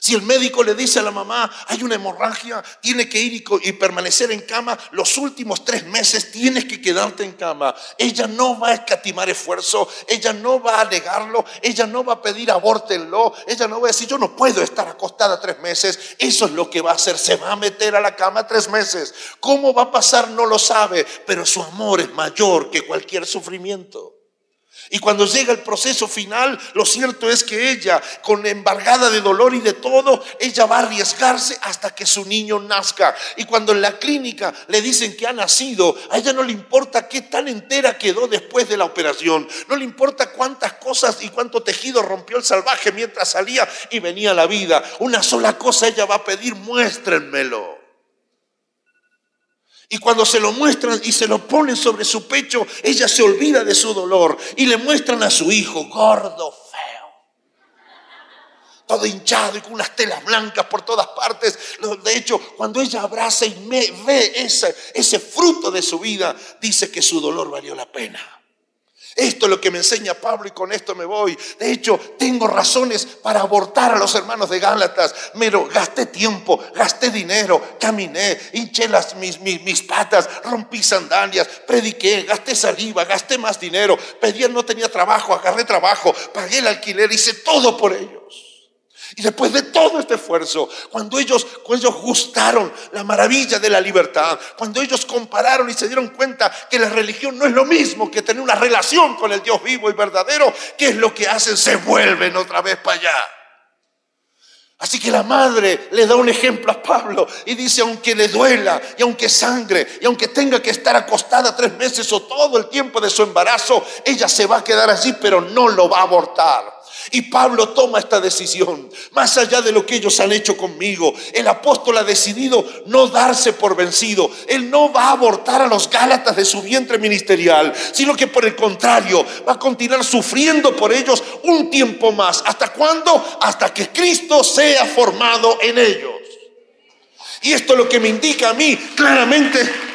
Si el médico le dice a la mamá, hay una hemorragia, tiene que ir y, permanecer en cama, los últimos tres meses tienes que quedarte en cama. Ella no va a escatimar esfuerzo, ella no va a negarlo, ella no va a pedir abórtenlo, ella no va a decir, yo no puedo estar acostada tres meses. Eso es lo que va a hacer, se va a meter a la cama tres meses. ¿Cómo va a pasar? No lo sabe, pero su amor es mayor que cualquier sufrimiento. Y cuando llega el proceso final, lo cierto es que ella, con embargada de dolor y de todo, ella va a arriesgarse hasta que su niño nazca. Y cuando en la clínica le dicen que ha nacido, a ella no le importa qué tan entera quedó después de la operación. No le importa cuántas cosas y cuánto tejido rompió el salvaje mientras salía y venía la vida. Una sola cosa ella va a pedir, muéstrenmelo. Y cuando se lo muestran y se lo ponen sobre su pecho, ella se olvida de su dolor y le muestran a su hijo, gordo, feo, todo hinchado y con unas telas blancas por todas partes. De hecho, cuando ella abraza y ve ese, ese fruto de su vida, dice que su dolor valió la pena. Esto es lo que me enseña Pablo y con esto me voy. De hecho, tengo razones para abortar a los hermanos de Gálatas. Pero gasté tiempo, gasté dinero, caminé, hinché las, mis, mis, mis, patas, rompí sandalias, prediqué, gasté saliva, gasté más dinero. Pedía, no tenía trabajo, agarré trabajo, pagué el alquiler, hice todo por ellos. Y después de todo este esfuerzo, cuando ellos, cuando ellos gustaron la maravilla de la libertad, cuando ellos compararon y se dieron cuenta que la religión no es lo mismo que tener una relación con el Dios vivo y verdadero, ¿qué es lo que hacen? Se vuelven otra vez para allá. Así que la madre le da un ejemplo a Pablo y dice, aunque le duela y aunque sangre y aunque tenga que estar acostada tres meses o todo el tiempo de su embarazo, ella se va a quedar allí, pero no lo va a abortar. Y Pablo toma esta decisión, más allá de lo que ellos han hecho conmigo. El apóstol ha decidido no darse por vencido. Él no va a abortar a los Gálatas de su vientre ministerial, sino que por el contrario va a continuar sufriendo por ellos un tiempo más. ¿Hasta cuándo? Hasta que Cristo sea formado en ellos. Y esto es lo que me indica a mí claramente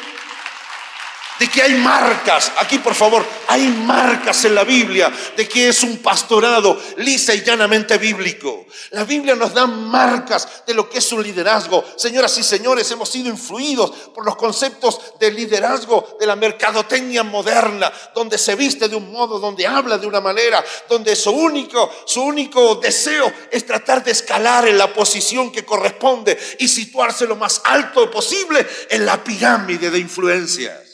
de que hay marcas, aquí por favor, hay marcas en la Biblia de que es un pastorado lisa y llanamente bíblico. La Biblia nos da marcas de lo que es un liderazgo. Señoras y señores, hemos sido influidos por los conceptos de liderazgo de la mercadotecnia moderna, donde se viste de un modo, donde habla de una manera, donde su único, su único deseo es tratar de escalar en la posición que corresponde y situarse lo más alto posible en la pirámide de influencias.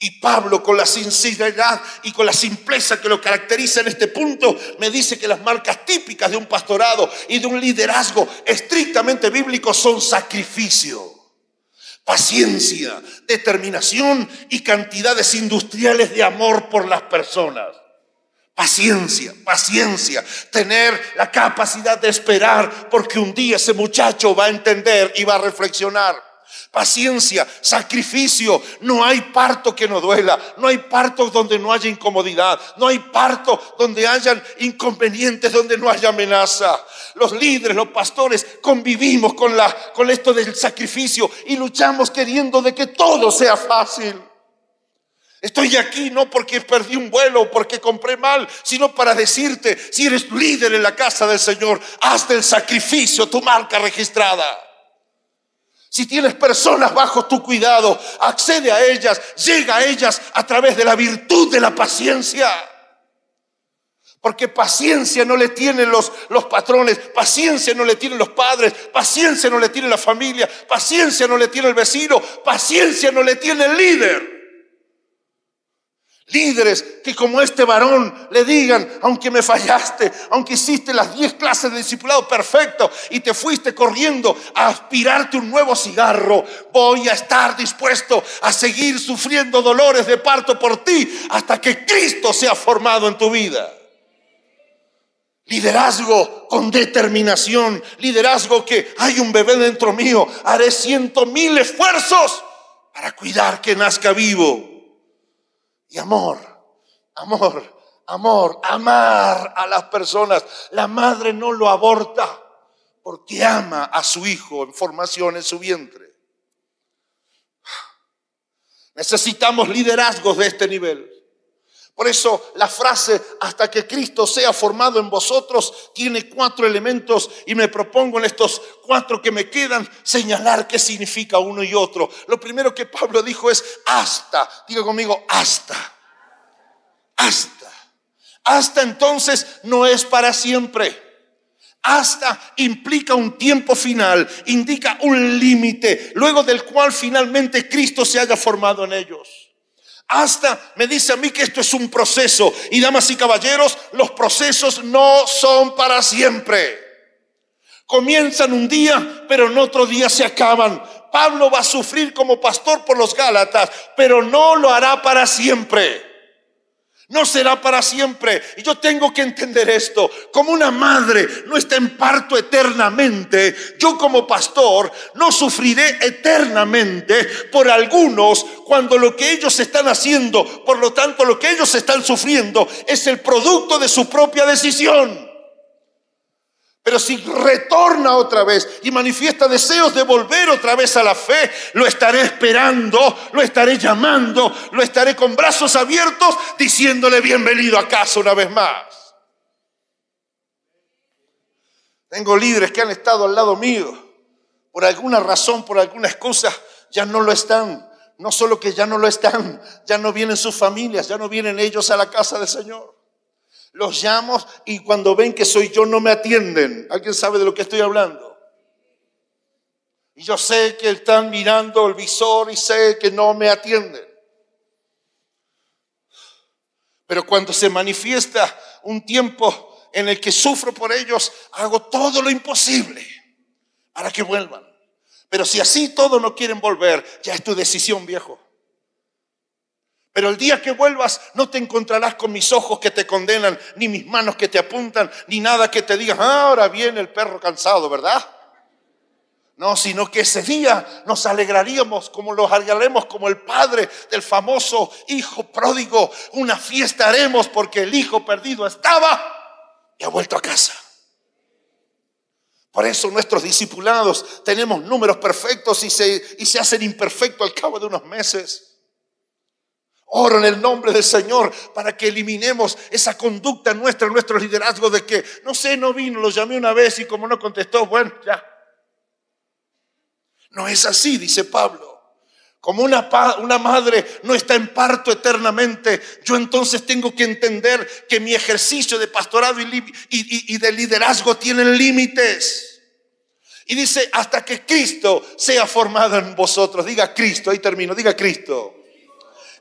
Y Pablo, con la sinceridad y con la simpleza que lo caracteriza en este punto, me dice que las marcas típicas de un pastorado y de un liderazgo estrictamente bíblico son sacrificio, paciencia, determinación y cantidades industriales de amor por las personas. Paciencia, paciencia, tener la capacidad de esperar porque un día ese muchacho va a entender y va a reflexionar paciencia, sacrificio. No hay parto que no duela, no hay parto donde no haya incomodidad, no hay parto donde hayan inconvenientes, donde no haya amenaza. Los líderes, los pastores convivimos con la con esto del sacrificio y luchamos queriendo de que todo sea fácil. Estoy aquí no porque perdí un vuelo o porque compré mal, sino para decirte, si eres líder en la casa del Señor, haz del sacrificio tu marca registrada. Si tienes personas bajo tu cuidado, accede a ellas, llega a ellas a través de la virtud de la paciencia. Porque paciencia no le tienen los, los patrones, paciencia no le tienen los padres, paciencia no le tiene la familia, paciencia no le tiene el vecino, paciencia no le tiene el líder. Líderes que como este varón le digan, aunque me fallaste, aunque hiciste las 10 clases de discipulado perfecto y te fuiste corriendo a aspirarte un nuevo cigarro, voy a estar dispuesto a seguir sufriendo dolores de parto por ti hasta que Cristo sea formado en tu vida. Liderazgo con determinación, liderazgo que hay un bebé dentro mío, haré ciento mil esfuerzos para cuidar que nazca vivo. Y amor, amor, amor, amar a las personas. La madre no lo aborta porque ama a su hijo en formación en su vientre. Necesitamos liderazgos de este nivel. Por eso la frase hasta que Cristo sea formado en vosotros tiene cuatro elementos y me propongo en estos cuatro que me quedan señalar qué significa uno y otro. Lo primero que Pablo dijo es hasta, diga conmigo, hasta, hasta. Hasta entonces no es para siempre. Hasta implica un tiempo final, indica un límite, luego del cual finalmente Cristo se haya formado en ellos. Hasta me dice a mí que esto es un proceso. Y damas y caballeros, los procesos no son para siempre. Comienzan un día, pero en otro día se acaban. Pablo va a sufrir como pastor por los Gálatas, pero no lo hará para siempre. No será para siempre. Y yo tengo que entender esto. Como una madre no está en parto eternamente, yo como pastor no sufriré eternamente por algunos cuando lo que ellos están haciendo, por lo tanto lo que ellos están sufriendo es el producto de su propia decisión. Pero si retorna otra vez y manifiesta deseos de volver otra vez a la fe, lo estaré esperando, lo estaré llamando, lo estaré con brazos abiertos diciéndole bienvenido a casa una vez más. Tengo líderes que han estado al lado mío, por alguna razón, por alguna excusa, ya no lo están. No solo que ya no lo están, ya no vienen sus familias, ya no vienen ellos a la casa del Señor. Los llamo y cuando ven que soy yo no me atienden. ¿Alguien sabe de lo que estoy hablando? Y yo sé que están mirando el visor y sé que no me atienden. Pero cuando se manifiesta un tiempo en el que sufro por ellos, hago todo lo imposible para que vuelvan. Pero si así todos no quieren volver, ya es tu decisión, viejo. Pero el día que vuelvas no te encontrarás con mis ojos que te condenan, ni mis manos que te apuntan, ni nada que te diga, ah, ahora viene el perro cansado, ¿verdad? No, sino que ese día nos alegraríamos como los alegraremos como el padre del famoso hijo pródigo. Una fiesta haremos porque el hijo perdido estaba y ha vuelto a casa. Por eso nuestros discipulados tenemos números perfectos y se, y se hacen imperfectos al cabo de unos meses. Oro en el nombre del Señor para que eliminemos esa conducta nuestra, nuestro liderazgo de que, no sé, no vino, lo llamé una vez y como no contestó, bueno, ya. No es así, dice Pablo. Como una, una madre no está en parto eternamente, yo entonces tengo que entender que mi ejercicio de pastorado y, y de liderazgo tienen límites. Y dice, hasta que Cristo sea formado en vosotros. Diga Cristo, ahí termino, diga Cristo.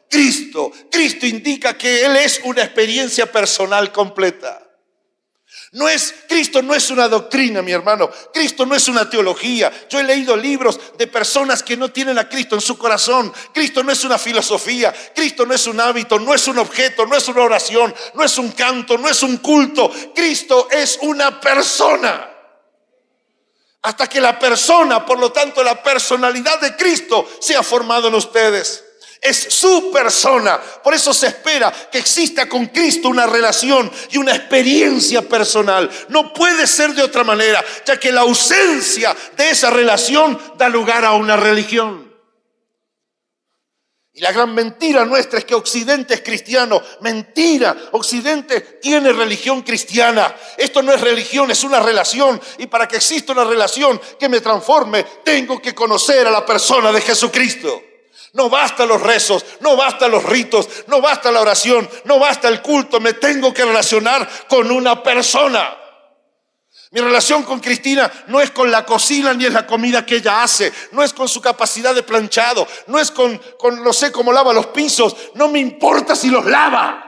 Cristo. Cristo indica que Él es una experiencia personal completa. No es, Cristo no es una doctrina, mi hermano. Cristo no es una teología. Yo he leído libros de personas que no tienen a Cristo en su corazón. Cristo no es una filosofía. Cristo no es un hábito, no es un objeto, no es una oración, no es un canto, no es un culto. Cristo es una persona. Hasta que la persona, por lo tanto, la personalidad de Cristo sea formado en ustedes es su persona. Por eso se espera que exista con Cristo una relación y una experiencia personal. No puede ser de otra manera, ya que la ausencia de esa relación da lugar a una religión. Y la gran mentira nuestra es que Occidente es cristiano. Mentira. Occidente tiene religión cristiana. Esto no es religión, es una relación. Y para que exista una relación que me transforme, tengo que conocer a la persona de Jesucristo. No basta los rezos, no basta los ritos, no basta la oración, no basta el culto. Me tengo que relacionar con una persona. Mi relación con Cristina no es con la cocina ni es la comida que ella hace, no es con su capacidad de planchado, no es con, con no sé cómo lava los pisos, no me importa si los lava.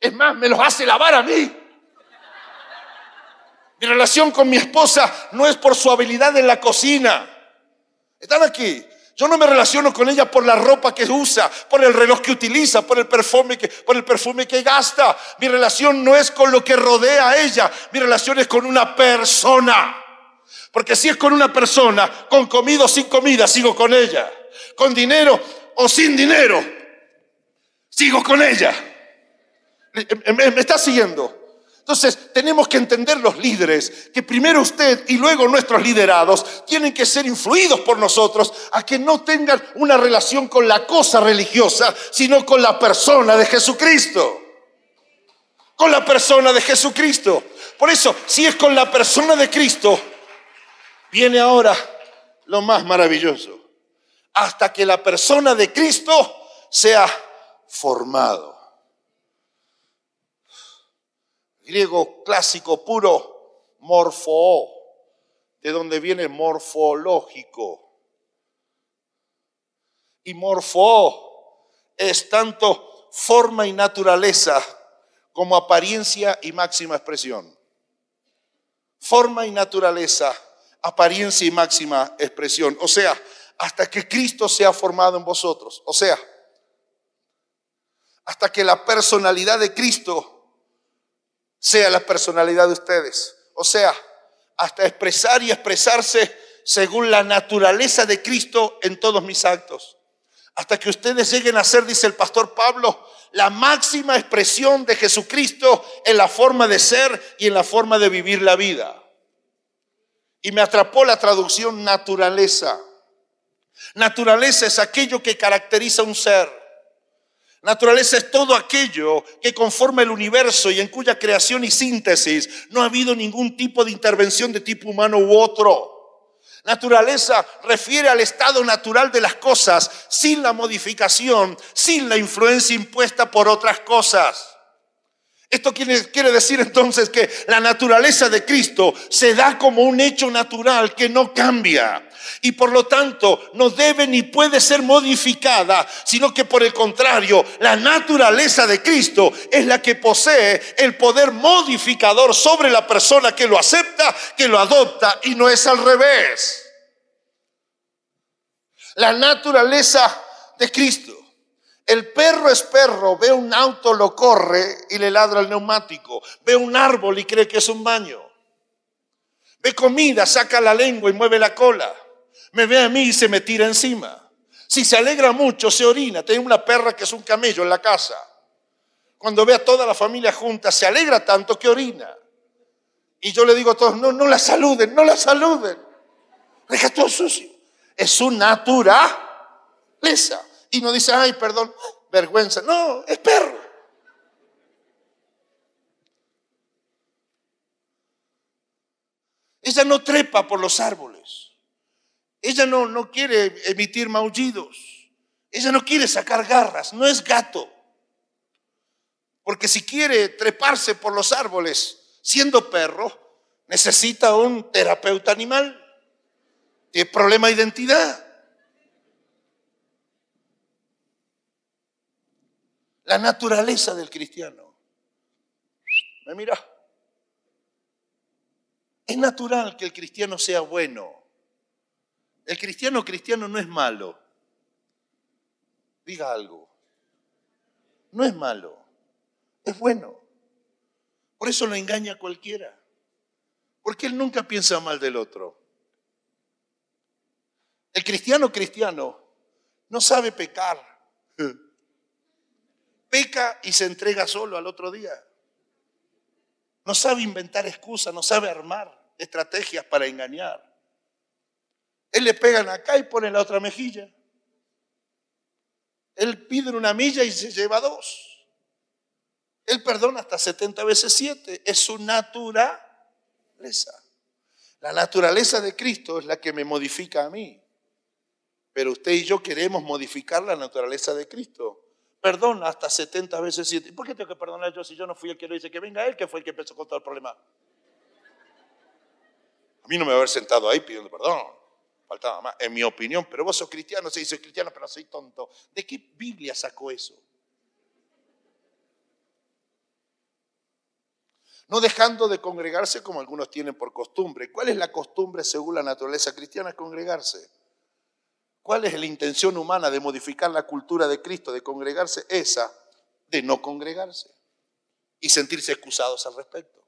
Es más, me los hace lavar a mí. Mi relación con mi esposa no es por su habilidad en la cocina. ¿Están aquí? Yo no me relaciono con ella por la ropa que usa, por el reloj que utiliza, por el perfume que, por el perfume que gasta. Mi relación no es con lo que rodea a ella, mi relación es con una persona. Porque si es con una persona, con comida o sin comida, sigo con ella. Con dinero o sin dinero, sigo con ella. ¿Me, está siguiendo? Entonces tenemos que entender los líderes, que primero usted y luego nuestros liderados tienen que ser influidos por nosotros a que no tengan una relación con la cosa religiosa, sino con la persona de Jesucristo. Con la persona de Jesucristo. Por eso, si es con la persona de Cristo, viene ahora lo más maravilloso. Hasta que la persona de Cristo sea formado. Griego clásico puro, morfo, de donde viene morfológico. Y morfo es tanto forma y naturaleza como apariencia y máxima expresión. Forma y naturaleza, apariencia y máxima expresión. O sea, hasta que Cristo sea formado en vosotros. O sea, hasta que la personalidad de Cristo sea la personalidad de ustedes. O sea, hasta expresar y expresarse según la naturaleza de Cristo en todos mis actos. Hasta que ustedes lleguen a ser, dice el pastor Pablo, la máxima expresión de Jesucristo en la forma de ser y en la forma de vivir la vida. Y me atrapó la traducción naturaleza. Naturaleza es aquello que caracteriza un ser. Naturaleza es todo aquello que conforma el universo y en cuya creación y síntesis no ha habido ningún tipo de intervención de tipo humano u otro. Naturaleza refiere al estado natural de las cosas sin la modificación, sin la influencia impuesta por otras cosas. Esto quiere, decir entonces que la naturaleza de Cristo se da como un hecho natural que no cambia y por lo tanto no debe ni puede ser modificada, sino que por el contrario, la naturaleza de Cristo es la que posee el poder modificador sobre la persona que lo acepta, que lo adopta y no es al revés. La naturaleza de Cristo. El perro es perro, ve un auto, lo corre y le ladra el neumático. Ve un árbol y cree que es un baño. Ve comida, saca la lengua y mueve la cola me ve a mí y se me tira encima. Si se alegra mucho, se orina. Tengo una perra que es un camello en la casa. Cuando ve a toda la familia junta, se alegra tanto que orina. Y yo le digo a todos, no, no la saluden, no la saluden. Deja todo sucio. Es su naturaleza. Y no dice, ay, perdón, vergüenza. No, es perro. Ella no trepa por los árboles. Ella no, no quiere emitir maullidos. Ella no quiere sacar garras. No es gato. Porque si quiere treparse por los árboles siendo perro, necesita un terapeuta animal. Tiene problema de identidad. La naturaleza del cristiano. Me mira. Es natural que el cristiano sea bueno. El cristiano cristiano no es malo. Diga algo. No es malo. Es bueno. Por eso lo engaña cualquiera. Porque él nunca piensa mal del otro. El cristiano cristiano no sabe pecar. Peca y se entrega solo al otro día. No sabe inventar excusas, no sabe armar estrategias para engañar. Él le pegan acá y pone la otra mejilla. Él pide una milla y se lleva dos. Él perdona hasta 70 veces 7. Es su naturaleza. La naturaleza de Cristo es la que me modifica a mí. Pero usted y yo queremos modificar la naturaleza de Cristo. Perdona hasta 70 veces 7. ¿Por qué tengo que perdonar yo si yo no fui el que lo hice? Que venga él, que fue el que empezó con todo el problema. A mí no me va a haber sentado ahí pidiendo perdón faltaba más, en mi opinión, pero vos sos cristiano, sí, soy cristiano, pero soy tonto. ¿De qué Biblia sacó eso? No dejando de congregarse como algunos tienen por costumbre. ¿Cuál es la costumbre según la naturaleza cristiana? Congregarse. ¿Cuál es la intención humana de modificar la cultura de Cristo, de congregarse? Esa, de no congregarse y sentirse excusados al respecto.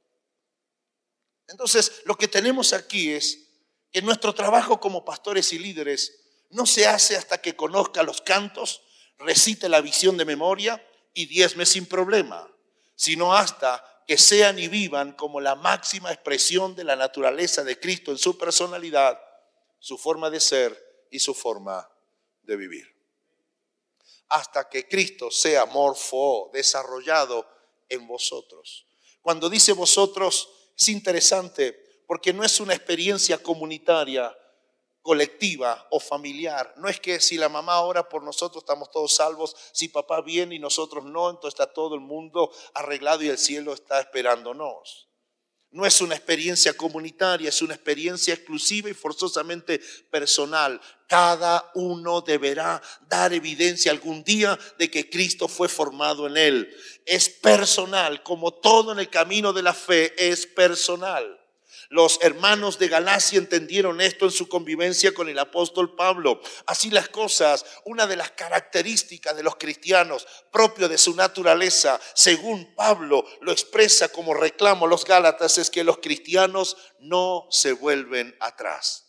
Entonces, lo que tenemos aquí es que nuestro trabajo como pastores y líderes no se hace hasta que conozca los cantos, recite la visión de memoria y diezme sin problema, sino hasta que sean y vivan como la máxima expresión de la naturaleza de Cristo en su personalidad, su forma de ser y su forma de vivir. Hasta que Cristo sea morfo, desarrollado en vosotros. Cuando dice vosotros, es interesante porque no es una experiencia comunitaria, colectiva o familiar. No es que si la mamá ora por nosotros estamos todos salvos, si papá viene y nosotros no, entonces está todo el mundo arreglado y el cielo está esperándonos. No es una experiencia comunitaria, es una experiencia exclusiva y forzosamente personal. Cada uno deberá dar evidencia algún día de que Cristo fue formado en él. Es personal, como todo en el camino de la fe es personal. Los hermanos de Galacia entendieron esto en su convivencia con el apóstol Pablo. Así las cosas, una de las características de los cristianos, propio de su naturaleza, según Pablo lo expresa como reclamo a los Gálatas, es que los cristianos no se vuelven atrás.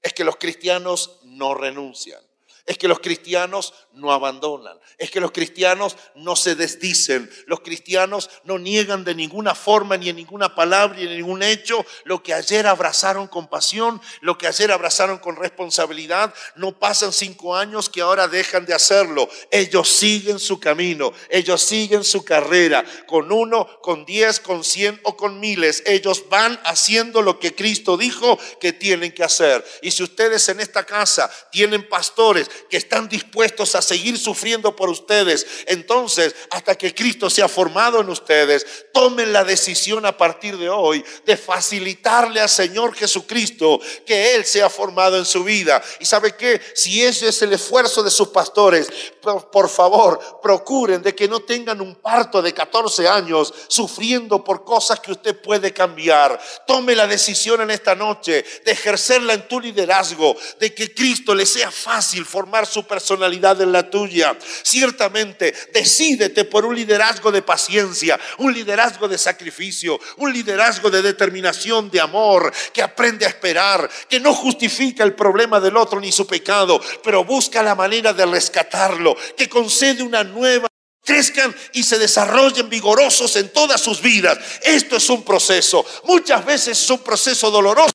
Es que los cristianos no renuncian es que los cristianos no abandonan, es que los cristianos no se desdicen, los cristianos no niegan de ninguna forma, ni en ninguna palabra, ni en ningún hecho lo que ayer abrazaron con pasión, lo que ayer abrazaron con responsabilidad. No pasan cinco años que ahora dejan de hacerlo. Ellos siguen su camino, ellos siguen su carrera, con uno, con diez, con cien o con miles. Ellos van haciendo lo que Cristo dijo que tienen que hacer. Y si ustedes en esta casa tienen pastores, que están dispuestos a seguir sufriendo por ustedes. Entonces, hasta que Cristo sea formado en ustedes, tomen la decisión a partir de hoy de facilitarle al Señor Jesucristo que Él sea formado en su vida. Y sabe que si ese es el esfuerzo de sus pastores, por, favor, procuren de que no tengan un parto de 14 años sufriendo por cosas que usted puede cambiar. Tome la decisión en esta noche de ejercerla en tu liderazgo, de que Cristo le sea fácil formar su personalidad en la tuya. Ciertamente, decídete por un liderazgo de paciencia, un liderazgo de sacrificio, un liderazgo de determinación, de amor, que aprende a esperar, que no justifica el problema del otro ni su pecado, pero busca la manera de rescatarlo, que concede una nueva crezcan y se desarrollen vigorosos en todas sus vidas. Esto es un proceso. Muchas veces es un proceso doloroso,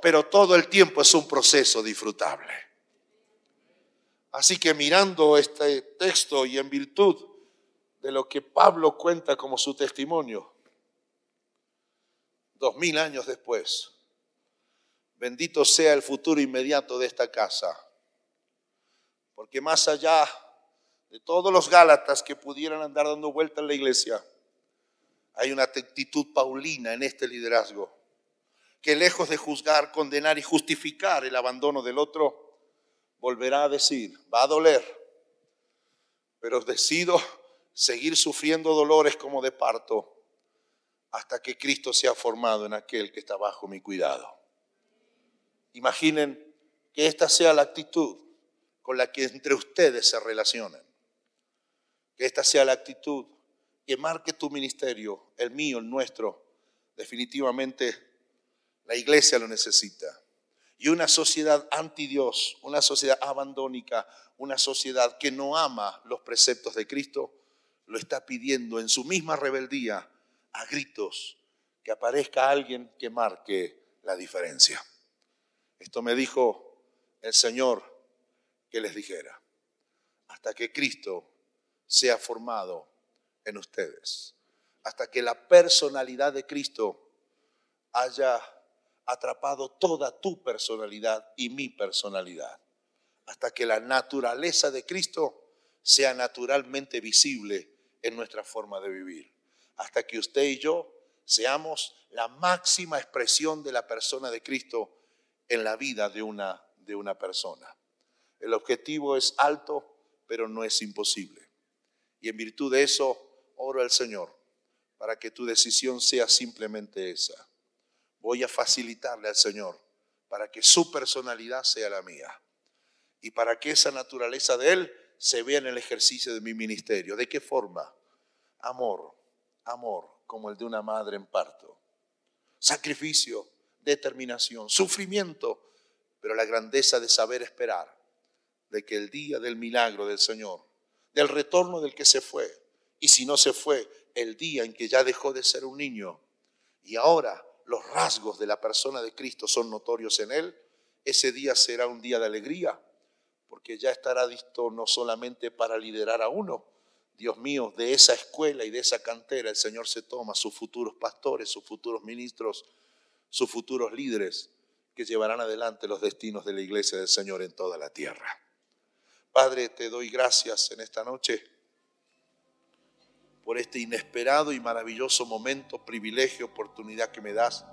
pero todo el tiempo es un proceso disfrutable. Así que mirando este texto y en virtud de lo que Pablo cuenta como su testimonio, dos mil años después, bendito sea el futuro inmediato de esta casa, porque más allá de todos los Gálatas que pudieran andar dando vuelta en la iglesia, hay una actitud paulina en este liderazgo, que lejos de juzgar, condenar y justificar el abandono del otro, volverá a decir, va a doler, pero decido seguir sufriendo dolores como de parto hasta que Cristo sea formado en aquel que está bajo mi cuidado. Imaginen que esta sea la actitud con la que entre ustedes se relacionen. Que esta sea la actitud que marque tu ministerio, el mío, el nuestro. Definitivamente la iglesia lo necesita. Y una sociedad anti Dios, una sociedad abandónica, una sociedad que no ama los preceptos de Cristo, lo está pidiendo en su misma rebeldía a gritos que aparezca alguien que marque la diferencia. Esto me dijo el Señor que les dijera, hasta que Cristo sea formado en ustedes, hasta que la personalidad de Cristo haya atrapado toda tu personalidad y mi personalidad, hasta que la naturaleza de Cristo sea naturalmente visible en nuestra forma de vivir, hasta que usted y yo seamos la máxima expresión de la persona de Cristo en la vida de una, de una persona. El objetivo es alto, pero no es imposible. Y en virtud de eso, oro al Señor para que tu decisión sea simplemente esa voy a facilitarle al Señor para que su personalidad sea la mía y para que esa naturaleza de Él se vea en el ejercicio de mi ministerio. ¿De qué forma? Amor, amor como el de una madre en parto. Sacrificio, determinación, sufrimiento, pero la grandeza de saber esperar de que el día del milagro del Señor, del retorno del que se fue, y si no se fue, el día en que ya dejó de ser un niño y ahora los rasgos de la persona de Cristo son notorios en él, ese día será un día de alegría, porque ya estará listo no solamente para liderar a uno, Dios mío, de esa escuela y de esa cantera el Señor se toma sus futuros pastores, sus futuros ministros, sus futuros líderes que llevarán adelante los destinos de la iglesia del Señor en toda la tierra. Padre, te doy gracias en esta noche por este inesperado y maravilloso momento, privilegio, oportunidad que me das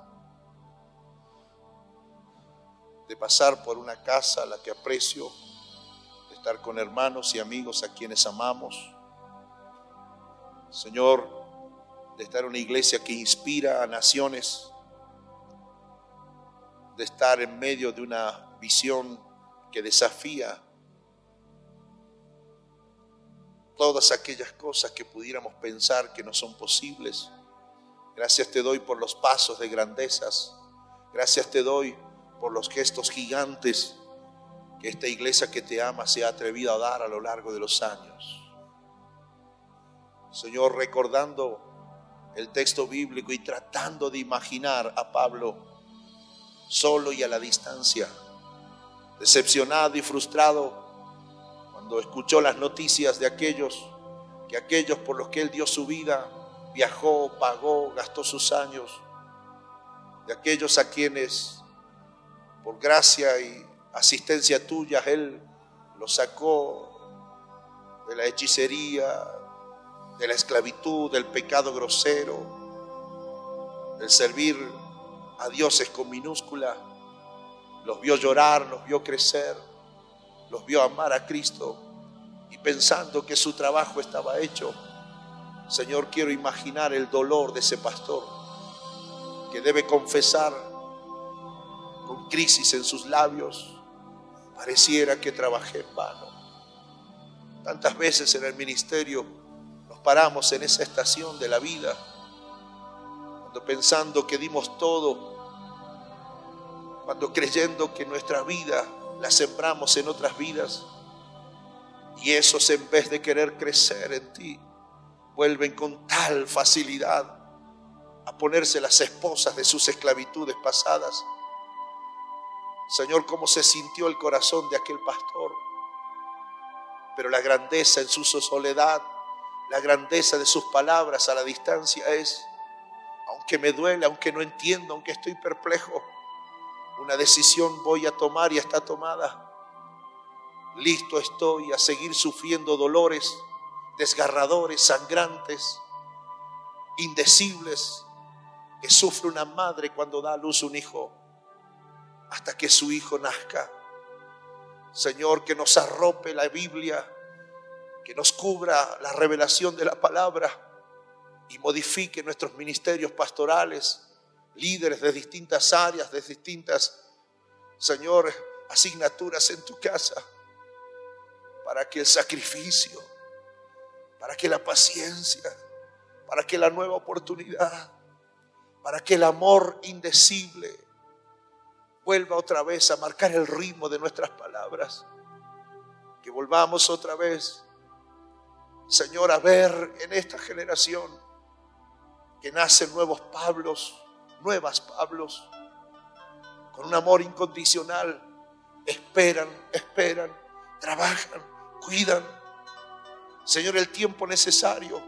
de pasar por una casa a la que aprecio, de estar con hermanos y amigos a quienes amamos. Señor, de estar en una iglesia que inspira a naciones, de estar en medio de una visión que desafía todas aquellas cosas que pudiéramos pensar que no son posibles. Gracias te doy por los pasos de grandezas. Gracias te doy por los gestos gigantes que esta iglesia que te ama se ha atrevido a dar a lo largo de los años. Señor, recordando el texto bíblico y tratando de imaginar a Pablo solo y a la distancia, decepcionado y frustrado cuando escuchó las noticias de aquellos, que aquellos por los que él dio su vida, viajó, pagó, gastó sus años, de aquellos a quienes por gracia y asistencia tuya él los sacó de la hechicería, de la esclavitud, del pecado grosero, del servir a dioses con minúscula, los vio llorar, los vio crecer los vio amar a Cristo y pensando que su trabajo estaba hecho, Señor, quiero imaginar el dolor de ese pastor que debe confesar con crisis en sus labios, pareciera que trabajé en vano. Tantas veces en el ministerio nos paramos en esa estación de la vida, cuando pensando que dimos todo, cuando creyendo que nuestra vida la sembramos en otras vidas. Y esos en vez de querer crecer en ti, vuelven con tal facilidad a ponerse las esposas de sus esclavitudes pasadas. Señor, cómo se sintió el corazón de aquel pastor. Pero la grandeza en su soledad, la grandeza de sus palabras a la distancia es, aunque me duele, aunque no entiendo, aunque estoy perplejo, una decisión voy a tomar y está tomada. Listo estoy a seguir sufriendo dolores desgarradores, sangrantes, indecibles, que sufre una madre cuando da a luz un hijo, hasta que su hijo nazca. Señor, que nos arrope la Biblia, que nos cubra la revelación de la palabra y modifique nuestros ministerios pastorales líderes de distintas áreas, de distintas, Señor, asignaturas en tu casa, para que el sacrificio, para que la paciencia, para que la nueva oportunidad, para que el amor indecible vuelva otra vez a marcar el ritmo de nuestras palabras, que volvamos otra vez, Señor, a ver en esta generación que nacen nuevos Pablos, nuevas, Pablos, con un amor incondicional, esperan, esperan, trabajan, cuidan. Señor, el tiempo necesario.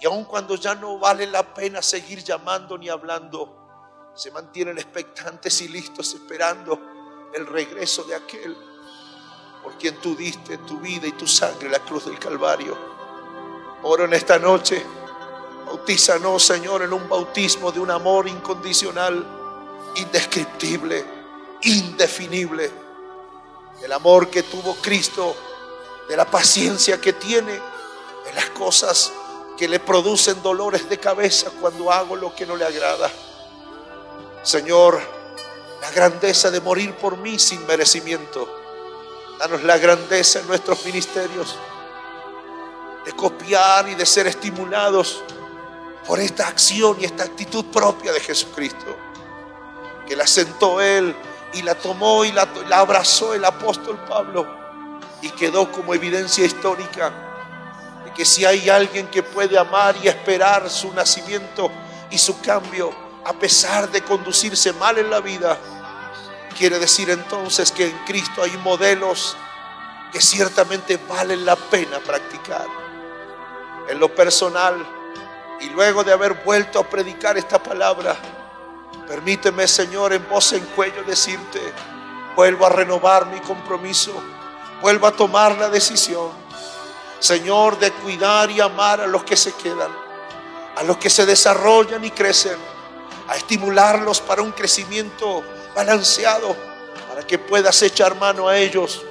Y aun cuando ya no vale la pena seguir llamando ni hablando, se mantienen expectantes y listos esperando el regreso de aquel por quien tú diste tu vida y tu sangre la cruz del Calvario. Oro en esta noche Bautízanos, Señor, en un bautismo de un amor incondicional, indescriptible, indefinible. El amor que tuvo Cristo, de la paciencia que tiene en las cosas que le producen dolores de cabeza cuando hago lo que no le agrada. Señor, la grandeza de morir por mí sin merecimiento. Danos la grandeza en nuestros ministerios de copiar y de ser estimulados por esta acción y esta actitud propia de Jesucristo, que la sentó Él y la tomó y la, abrazó el apóstol Pablo y quedó como evidencia histórica de que si hay alguien que puede amar y esperar su nacimiento y su cambio, a pesar de conducirse mal en la vida, quiere decir entonces que en Cristo hay modelos que ciertamente valen la pena practicar. En lo personal, y luego de haber vuelto a predicar esta palabra, permíteme Señor en voz en cuello decirte, vuelvo a renovar mi compromiso, vuelvo a tomar la decisión, Señor, de cuidar y amar a los que se quedan, a los que se desarrollan y crecen, a estimularlos para un crecimiento balanceado, para que puedas echar mano a ellos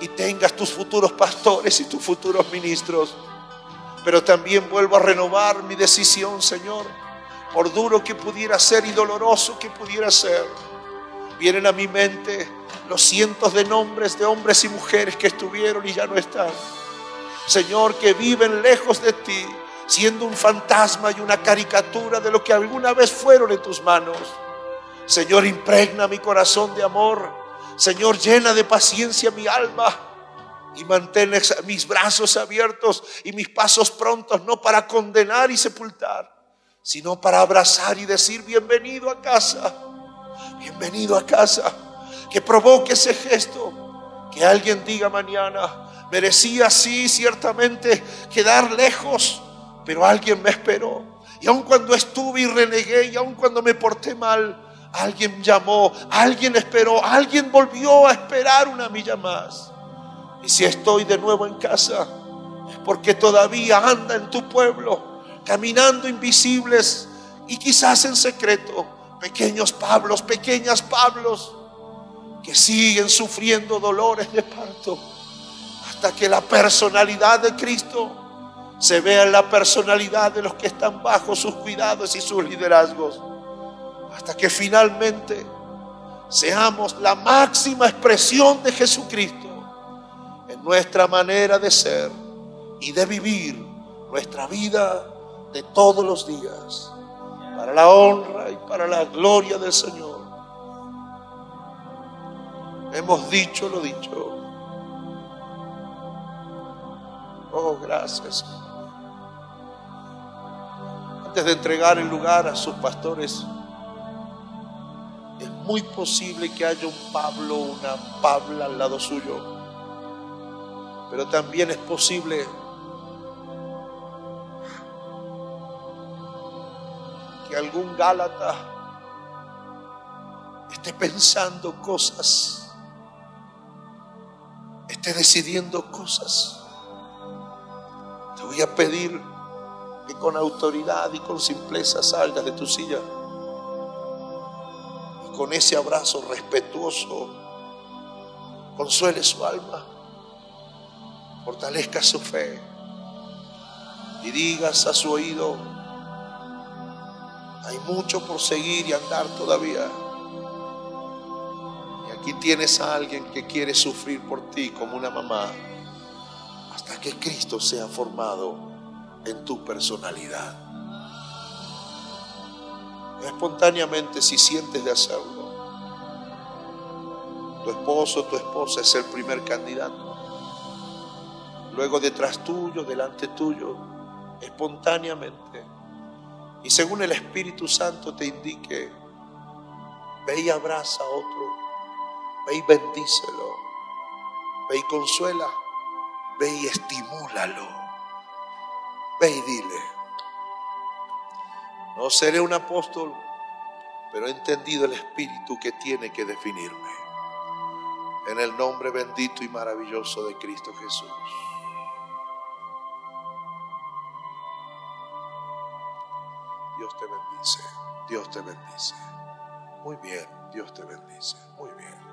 y tengas tus futuros pastores y tus futuros ministros. Pero también vuelvo a renovar mi decisión, Señor, por duro que pudiera ser y doloroso que pudiera ser. Vienen a mi mente los cientos de nombres de hombres y mujeres que estuvieron y ya no están. Señor, que viven lejos de ti, siendo un fantasma y una caricatura de lo que alguna vez fueron en tus manos. Señor, impregna mi corazón de amor. Señor, llena de paciencia mi alma y mantén mis brazos abiertos y mis pasos prontos, no para condenar y sepultar, sino para abrazar y decir, bienvenido a casa, bienvenido a casa, que provoque ese gesto, que alguien diga mañana, merecía sí ciertamente quedar lejos, pero alguien me esperó. Y aun cuando estuve y renegué, y aun cuando me porté mal, alguien llamó, alguien esperó, alguien volvió a esperar una milla más. Y si estoy de nuevo en casa, porque todavía anda en tu pueblo, caminando invisibles y quizás en secreto, pequeños Pablos, pequeñas Pablos, que siguen sufriendo dolores de parto, hasta que la personalidad de Cristo se vea en la personalidad de los que están bajo sus cuidados y sus liderazgos, hasta que finalmente seamos la máxima expresión de Jesucristo nuestra manera de ser y de vivir nuestra vida de todos los días, para la honra y para la gloria del Señor. Hemos dicho lo dicho. Oh, gracias. Antes de entregar el lugar a sus pastores, es muy posible que haya un Pablo, una Pabla al lado suyo pero también es posible que algún Gálata esté pensando cosas, esté decidiendo cosas. Te voy a pedir que con autoridad y con simpleza salgas de tu silla y con ese abrazo respetuoso consuele su alma fortalezca su fe y digas a su oído, hay mucho por seguir y andar todavía. Y aquí tienes a alguien que quiere sufrir por ti como una mamá hasta que Cristo sea formado en tu personalidad. Espontáneamente si sientes de hacerlo. Tu esposo, tu esposa es el primer candidato luego detrás tuyo, delante tuyo, espontáneamente. Y según el Espíritu Santo te indique, ve y abraza a otro, ve y bendícelo, ve y consuela, ve y estimúlalo, ve y dile, no seré un apóstol, pero he entendido el Espíritu que tiene que definirme. En el nombre bendito y maravilloso de Cristo Jesús. Dios te bendice, Dios te bendice. Muy bien, Dios te bendice, muy bien.